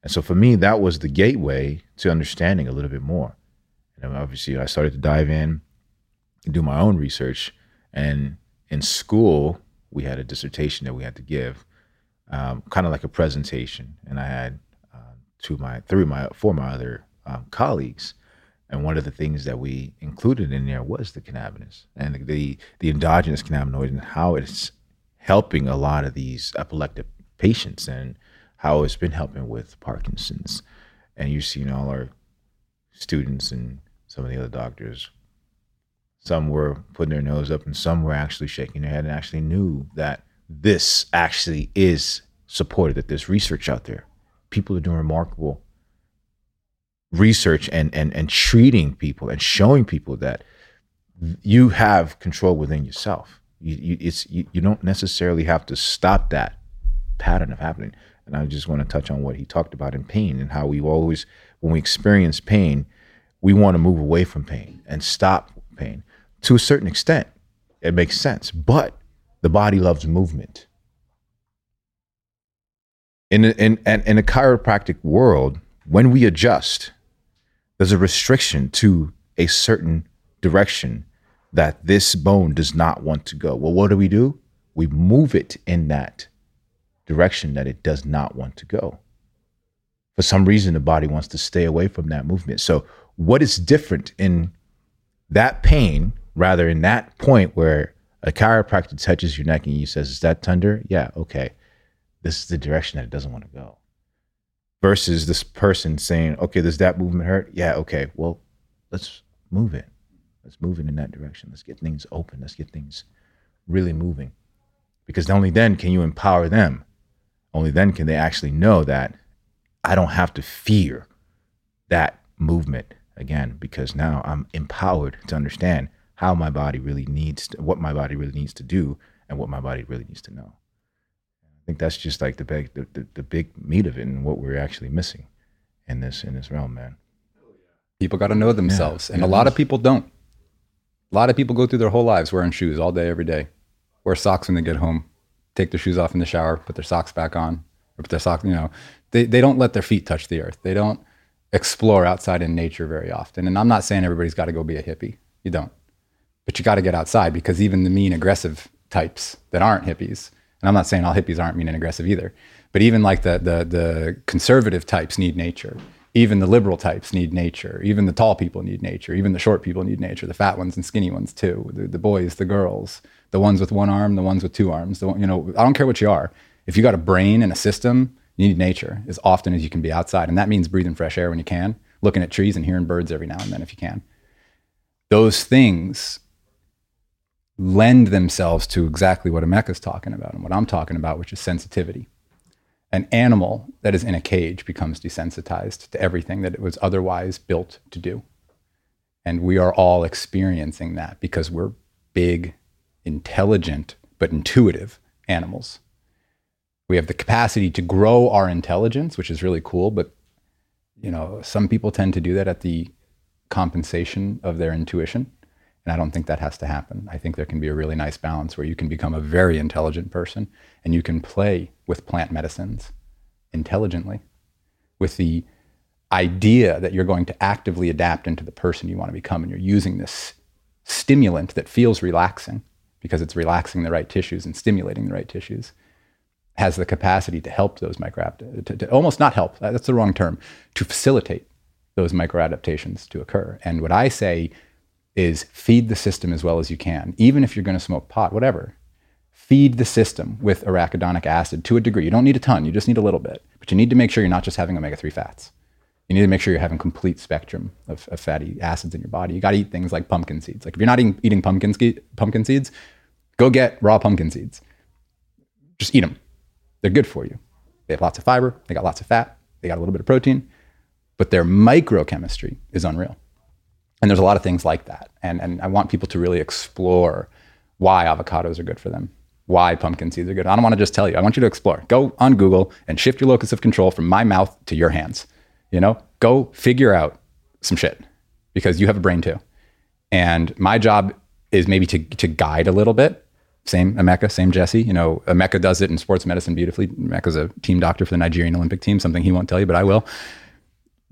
And so for me, that was the gateway to understanding a little bit more. And obviously, I started to dive in and do my own research. And in school, we had a dissertation that we had to give, um, kind of like a presentation. And I had uh, two my three my four my other um, colleagues, and one of the things that we included in there was the cannabinoids and the the endogenous cannabinoid and how it's helping a lot of these epileptic patients and how it's been helping with Parkinson's. And you've seen all our students and some of the other doctors some were putting their nose up and some were actually shaking their head and actually knew that this actually is supported, that there's research out there. People are doing remarkable research and and and treating people and showing people that you have control within yourself. You, you it's you, you don't necessarily have to stop that pattern of happening. And I just want to touch on what he talked about in pain and how we always, when we experience pain, we want to move away from pain and stop pain to a certain extent, it makes sense. But the body loves movement. In, in, in, in a chiropractic world, when we adjust, there's a restriction to a certain direction that this bone does not want to go. Well, what do we do? We move it in that direction that it does not want to go. For some reason, the body wants to stay away from that movement. So, what is different in that pain, rather in that point where a chiropractor touches your neck and you says, "Is that tender?" Yeah, okay. This is the direction that it doesn't want to go. Versus this person saying, "Okay, does that movement hurt?" Yeah, okay. Well, let's move it. Let's move it in that direction. Let's get things open. Let's get things really moving. Because only then can you empower them. Only then can they actually know that I don't have to fear that movement again because now I'm empowered to understand how my body really needs to, what my body really needs to do and what my body really needs to know. I think that's just like the big the, the, the big meat of it and what we're actually missing in this in this realm, man. People got to know themselves, and a lot of people don't. A lot of people go through their whole lives wearing shoes all day, every day. Wear socks when they get home. Take their shoes off in the shower, put their socks back on, or put their socks. You know, they they don't let their feet touch the earth. They don't explore outside in nature very often. And I'm not saying everybody's got to go be a hippie. You don't, but you got to get outside because even the mean aggressive types that aren't hippies, and I'm not saying all hippies aren't mean and aggressive either, but even like the the the conservative types need nature even the liberal types need nature. Even the tall people need nature. Even the short people need nature. The fat ones and skinny ones too. The, the boys, the girls, the ones with one arm, the ones with two arms. The, you know, I don't care what you are. If you got a brain and a system, you need nature as often as you can be outside, and that means breathing fresh air when you can, looking at trees and hearing birds every now and then if you can. Those things lend themselves to exactly what Emeka's talking about and what I'm talking about, which is sensitivity an animal that is in a cage becomes desensitized to everything that it was otherwise built to do. And we are all experiencing that because we're big, intelligent, but intuitive animals. We have the capacity to grow our intelligence, which is really cool, but you know, some people tend to do that at the compensation of their intuition. And I don't think that has to happen. I think there can be a really nice balance where you can become a very intelligent person and you can play with plant medicines intelligently with the idea that you're going to actively adapt into the person you want to become. And you're using this stimulant that feels relaxing because it's relaxing the right tissues and stimulating the right tissues has the capacity to help those micro to, to almost not help uh, that's the wrong term to facilitate those microadaptations to occur and what i say is feed the system as well as you can, even if you're going to smoke pot, whatever. Feed the system with arachidonic acid to a degree. You don't need a ton, you just need a little bit. But you need to make sure you're not just having omega 3 fats. You need to make sure you're having complete spectrum of, of fatty acids in your body. You got to eat things like pumpkin seeds. Like if you're not eating, eating pumpkin, pumpkin seeds, go get raw pumpkin seeds. Just eat them. They're good for you. They have lots of fiber, they got lots of fat, they got a little bit of protein, but their microchemistry is unreal. And there's a lot of things like that. And, and I want people to really explore why avocados are good for them, why pumpkin seeds are good. I don't want to just tell you. I want you to explore. Go on Google and shift your locus of control from my mouth to your hands. You know, go figure out some shit because you have a brain too. And my job is maybe to, to guide a little bit. Same Emeka, same Jesse. You know, Emeka does it in sports medicine beautifully. Emeka's a team doctor for the Nigerian Olympic team, something he won't tell you, but I will.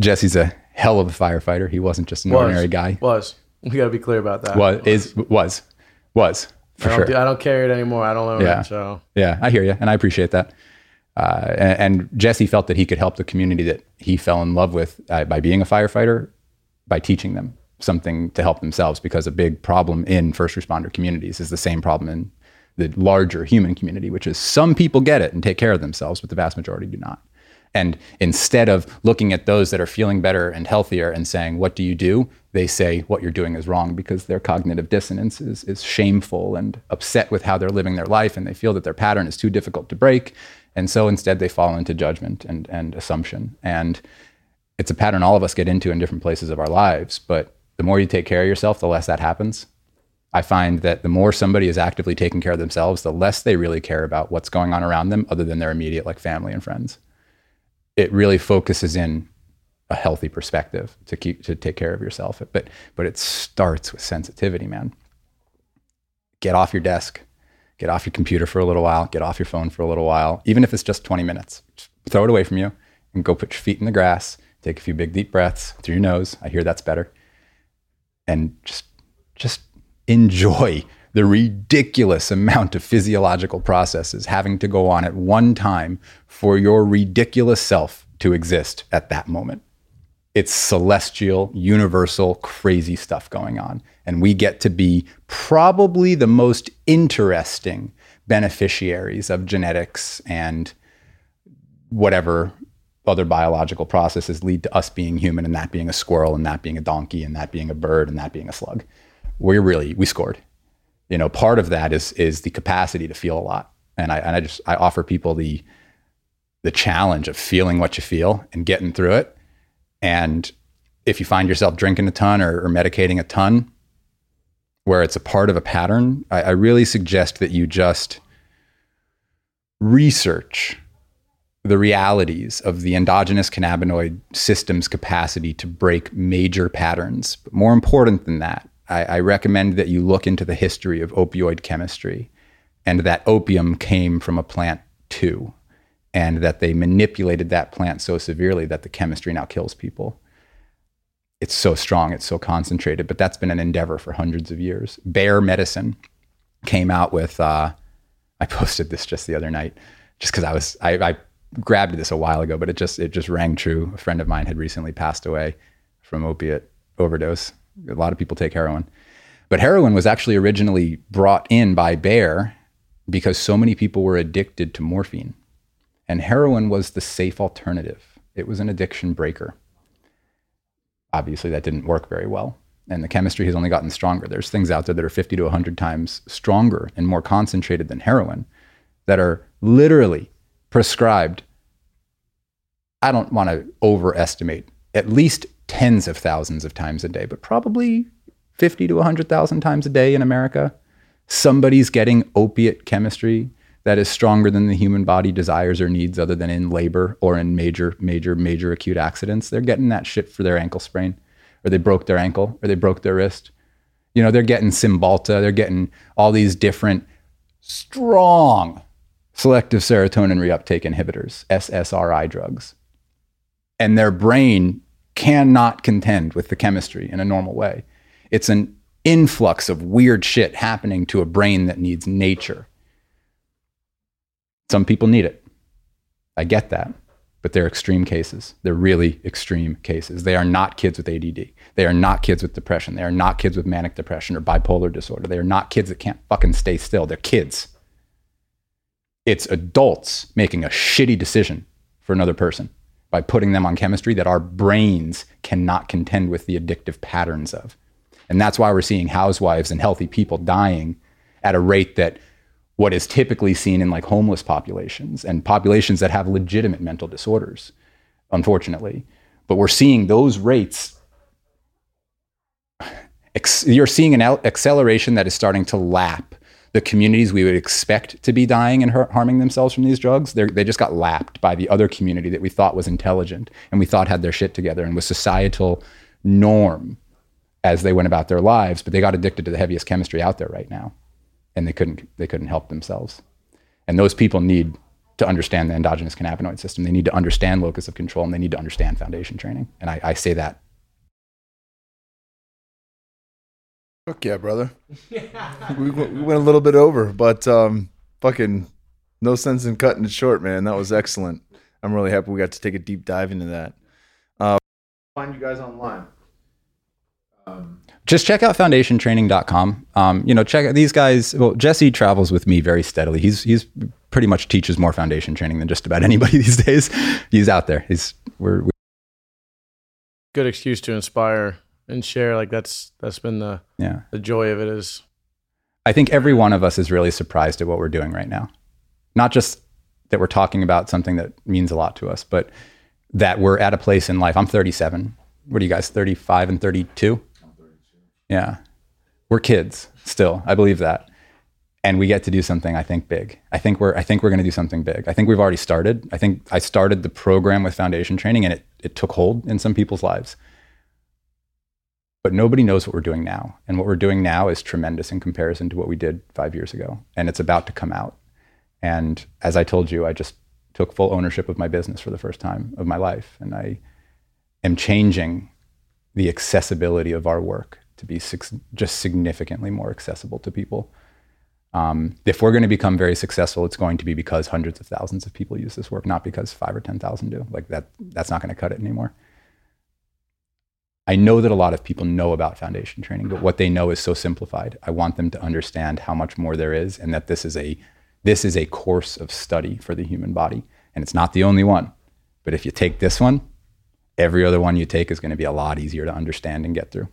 Jesse's a hell of a firefighter. He wasn't just an Was. ordinary guy. Was. We got to be clear about that. Was is was was for I don't, sure. do- I don't carry it anymore. I don't Yeah. it. So Yeah, I hear you, and I appreciate that. Uh, and, and Jesse felt that he could help the community that he fell in love with uh, by being a firefighter, by teaching them something to help themselves. Because a big problem in first responder communities is the same problem in the larger human community, which is some people get it and take care of themselves, but the vast majority do not. And instead of looking at those that are feeling better and healthier and saying, What do you do? they say, What you're doing is wrong because their cognitive dissonance is, is shameful and upset with how they're living their life. And they feel that their pattern is too difficult to break. And so instead, they fall into judgment and, and assumption. And it's a pattern all of us get into in different places of our lives. But the more you take care of yourself, the less that happens. I find that the more somebody is actively taking care of themselves, the less they really care about what's going on around them other than their immediate, like family and friends it really focuses in a healthy perspective to keep to take care of yourself. But but it starts with sensitivity, man. Get off your desk, get off your computer for a little while, get off your phone for a little while, even if it's just 20 minutes. Just throw it away from you and go put your feet in the grass, take a few big deep breaths through your nose. I hear that's better. And just just enjoy the ridiculous amount of physiological processes having to go on at one time for your ridiculous self to exist at that moment. It's celestial, universal, crazy stuff going on. And we get to be probably the most interesting beneficiaries of genetics and whatever other biological processes lead to us being human and that being a squirrel and that being a donkey and that being a bird and that being a slug. We're really we scored. You know, part of that is is the capacity to feel a lot. And I and I just I offer people the the challenge of feeling what you feel and getting through it. And if you find yourself drinking a ton or, or medicating a ton, where it's a part of a pattern, I, I really suggest that you just research the realities of the endogenous cannabinoid system's capacity to break major patterns. But more important than that, I, I, recommend that you look into the history of opioid chemistry and that opium came from a plant too, and that they manipulated that plant so severely that the chemistry now kills people. It's so strong, it's so concentrated, but that's been an endeavor for hundreds of years. Bayer Medicine came out with, uh, I posted this just the other night, just because I was, I, I grabbed this a while ago, but it just it just rang true. A friend of mine had recently passed away from opiate overdose. A lot of people take heroin. But heroin was actually originally brought in by Bayer because so many people were addicted to morphine. And heroin was the safe alternative. It was an addiction breaker. Obviously, that didn't work very well. And the chemistry has only gotten stronger. There's things out there that are 50 to 100 times stronger and more concentrated than heroin that are literally prescribed, I don't want to overestimate, at least tens of thousands of times a day, but probably 50 to 100,000 times a day in America. Somebody's getting opiate chemistry that is stronger than the human body desires or needs, other than in labor or in major, major, major acute accidents. They're getting that shit for their ankle sprain, or they broke their ankle, or they broke their wrist. You know, they're getting Cymbalta, they're getting all these different strong selective serotonin reuptake inhibitors, SSRI drugs. And their brain cannot contend with the chemistry in a normal way. It's an influx of weird shit happening to a brain that needs nature. Some people need it. I get that. But they're extreme cases. They're really extreme cases. They are not kids with ADD. They are not kids with depression. They are not kids with manic depression or bipolar disorder. They are not kids that can't fucking stay still. They're kids it's adults making a shitty decision for another person by putting them on chemistry that our brains cannot contend with the addictive patterns of. And that's why we're seeing housewives and healthy people dying at a rate that what is typically seen in like homeless populations and populations that have legitimate mental disorders, unfortunately. But we're seeing those rates. You're seeing an acceleration that is starting to lap the communities we would expect to be dying and harming themselves from these drugs, they just got lapped by the other community that we thought was intelligent and we thought had their shit together and was societal norm as they went about their lives. But they got addicted to the heaviest chemistry out there right now, and they couldn't they couldn't help themselves. And those people need to understand the endogenous cannabinoid system. They need to understand locus of control, and they need to understand foundation training. And I, I say that Fuck yeah, brother. we, went, we went a little bit over, but um, fucking no sense in cutting it short, man. That was excellent. I'm really happy we got to take a deep dive into that. Uh, find you guys online. Um, just check out foundationtraining.com. Um, you know, check out these guys. Well, Jesse travels with me very steadily. He's he's pretty much teaches more foundation training than just about anybody these days. He's out there. He's we're, we're good excuse to inspire and share. Like that's that's been the yeah the joy of it is. I think every one of us is really surprised at what we're doing right now. Not just that we're talking about something that means a lot to us, but that we're at a place in life. I'm 37. What are you guys? 35 and 32. Yeah, we're kids still. I believe that, and we get to do something. I think big. I think we're. I think we're going to do something big. I think we've already started. I think I started the program with foundation training, and it it took hold in some people's lives but nobody knows what we're doing now. And what we're doing now is tremendous in comparison to what we did five years ago. And it's about to come out. And as I told you, I just took full ownership of my business for the first time of my life. And I am changing the accessibility of our work to be six, just significantly more accessible to people. Um, if we're going to become very successful, it's going to be because hundreds of thousands of people use this work, not because five or ten thousand do. Like that, that's not going to cut it anymore. I know that a lot of people know about foundation training, but what they know is so simplified. I want them to understand how much more there is, and that this is a this is a course of study for the human body, and it's not the only one. But if you take this one, every other one you take is going to be a lot easier to understand and get through.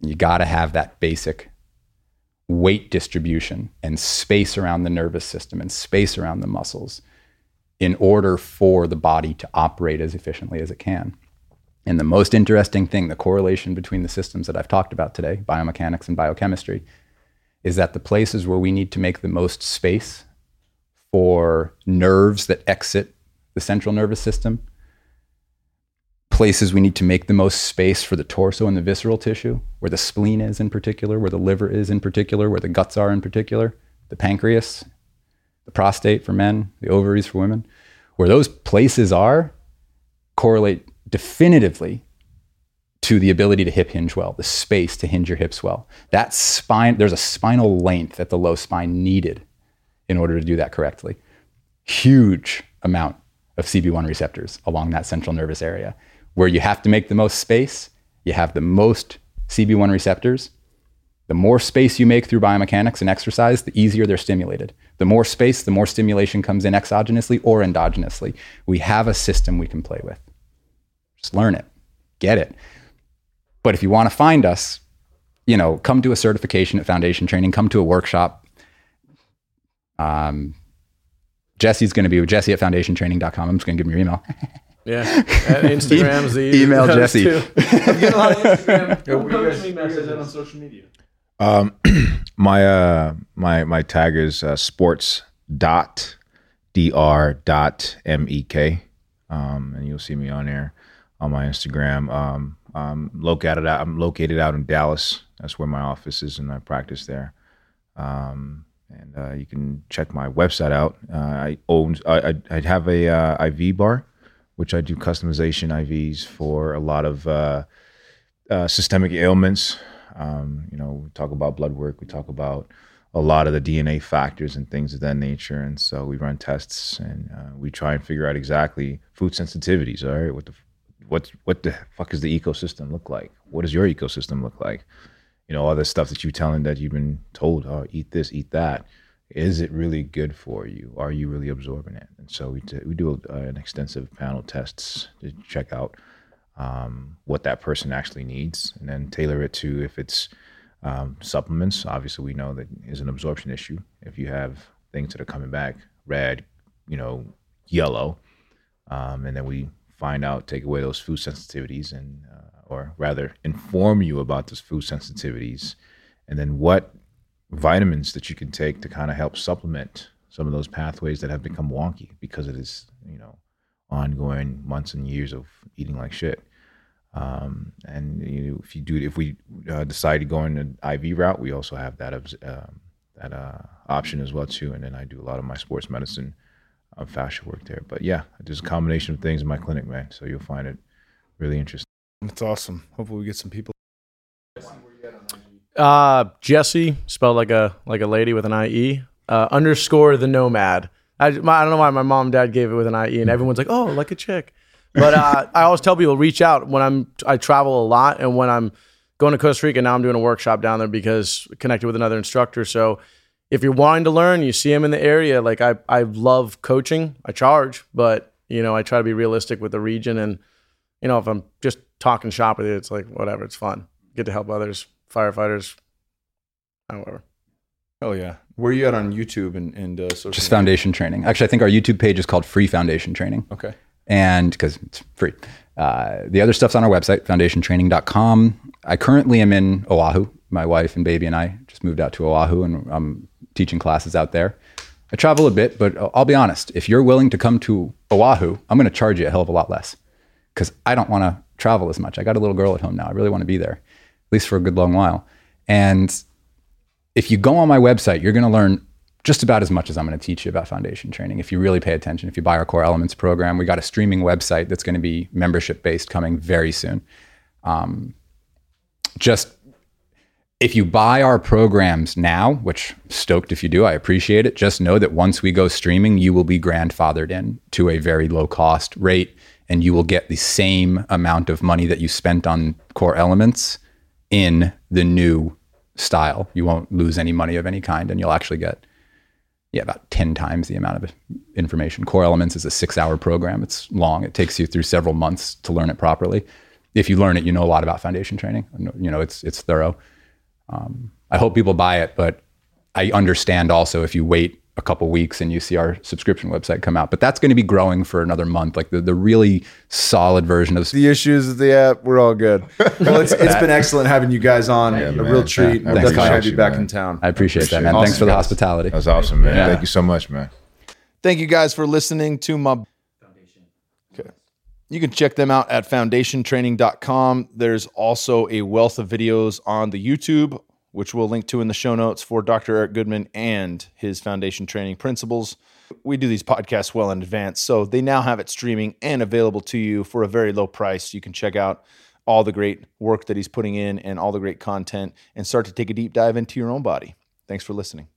You got to have that basic weight distribution and space around the nervous system and space around the muscles in order for the body to operate as efficiently as it can. And the most interesting thing, the correlation between the systems that I've talked about today, biomechanics and biochemistry, is that the places where we need to make the most space for nerves that exit the central nervous system places we need to make the most space for the torso and the visceral tissue, where the spleen is in particular, where the liver is in particular, where the guts are in particular, the pancreas, the prostate for men, the ovaries for women, where those places are correlate definitively to the ability to hip hinge well, the space to hinge your hips well. That spine, there's a spinal length at the low spine needed in order to do that correctly. Huge amount of CB1 receptors along that central nervous area where you have to make the most space, you have the most CB1 receptors. The more space you make through biomechanics and exercise, the easier they're stimulated. The more space, the more stimulation comes in exogenously or endogenously. We have a system we can play with. Just learn it, get it. But if you want to find us, you know, come to a certification at Foundation Training, come to a workshop. Um, Jesse's going to be with Jesse at foundationtraining.com. I'm just going to give him your email. Yeah, Instagram's the Email Jesse. I'm getting a lot of Instagram. Coach me on social media. Um, my uh, my my tag is uh, sports dot dr dot mek, um, and you'll see me on there on my Instagram. Um, I'm located out. I'm located out in Dallas. That's where my office is, and I practice there. Um, and uh, you can check my website out. Uh, I own. I, I have a uh, IV bar, which I do customization IVs for a lot of uh, uh, systemic ailments. Um, you know, we talk about blood work. We talk about a lot of the DNA factors and things of that nature. And so we run tests and uh, we try and figure out exactly food sensitivities. All right, what the what what the fuck does the ecosystem look like? What does your ecosystem look like? You know, all the stuff that you're telling that you've been told, oh, eat this, eat that. Is it really good for you? Are you really absorbing it? And so we, t- we do a, an extensive panel tests to check out um, what that person actually needs, and then tailor it to if it's um, supplements. Obviously, we know that is an absorption issue. If you have things that are coming back red, you know, yellow, um, and then we find out, take away those food sensitivities, and uh, or rather inform you about those food sensitivities, and then what vitamins that you can take to kind of help supplement some of those pathways that have become wonky because of this, you know, ongoing months and years of eating like shit. Um, and you know, if you do, if we uh, decide to go in an IV route, we also have that um, that uh, option as well too. And then I do a lot of my sports medicine uh, fascia work there. But yeah, there's a combination of things in my clinic, man. So you'll find it really interesting. That's awesome. Hopefully, we get some people. Uh, Jesse, spelled like a like a lady with an IE. Uh, underscore the nomad. I, my, I don't know why my mom and dad gave it with an IE, and everyone's like, oh, like a chick. But uh, I always tell people reach out when I'm I travel a lot, and when I'm going to Costa Rica now, I'm doing a workshop down there because connected with another instructor. So if you're wanting to learn, you see them in the area. Like I I love coaching. I charge, but you know I try to be realistic with the region, and you know if I'm just talking shop with you, it's like whatever. It's fun. Get to help others firefighters, however. Oh yeah, where are you at on YouTube and, and uh, social? Just media? foundation training. Actually, I think our YouTube page is called Free Foundation Training. Okay. and because it's free. Uh, the other stuff's on our website, foundationtraining.com. I currently am in Oahu. My wife and baby and I just moved out to Oahu, and I'm teaching classes out there. I travel a bit, but I'll be honest. If you're willing to come to Oahu, I'm going to charge you a hell of a lot less because I don't want to travel as much. I got a little girl at home now. I really want to be there, at least for a good long while. And if you go on my website, you're going to learn just about as much as I'm going to teach you about foundation training. If you really pay attention, if you buy our core elements program, we got a streaming website that's going to be membership based coming very soon. Um, just if you buy our programs now, which stoked if you do, I appreciate it. Just know that once we go streaming, you will be grandfathered in to a very low cost rate and you will get the same amount of money that you spent on core elements in the new style. You won't lose any money of any kind and you'll actually get yeah, about 10 times the amount of information. Core Elements is a 6-hour program. It's long. It takes you through several months to learn it properly. If you learn it, you know a lot about foundation training. You know, it's it's thorough. Um, I hope people buy it, but I understand also if you wait a couple weeks and you see our subscription website come out. But that's going to be growing for another month. Like the, the really solid version of the issues of the app, we're all good. Well, it's, it's been excellent having you guys on. a man. real treat. Yeah, We'll thanks, definitely have you back man. in town. I appreciate that, Appreciate man. it. Thanks Awesome, for the hospitality. That was awesome, man. Yeah. Thank you so much, man. Thank you guys for listening to my foundation. Okay. You can check them out at foundationtraining.com. There's also a wealth of videos on the YouTube, which we'll link to in the show notes for Dr. Eric Goodman and his foundation training principles. We do these podcasts well in advance, so they now have it streaming and available to you for a very low price. You can check out all the great work that he's putting in and all the great content and start to take a deep dive into your own body. Thanks for listening.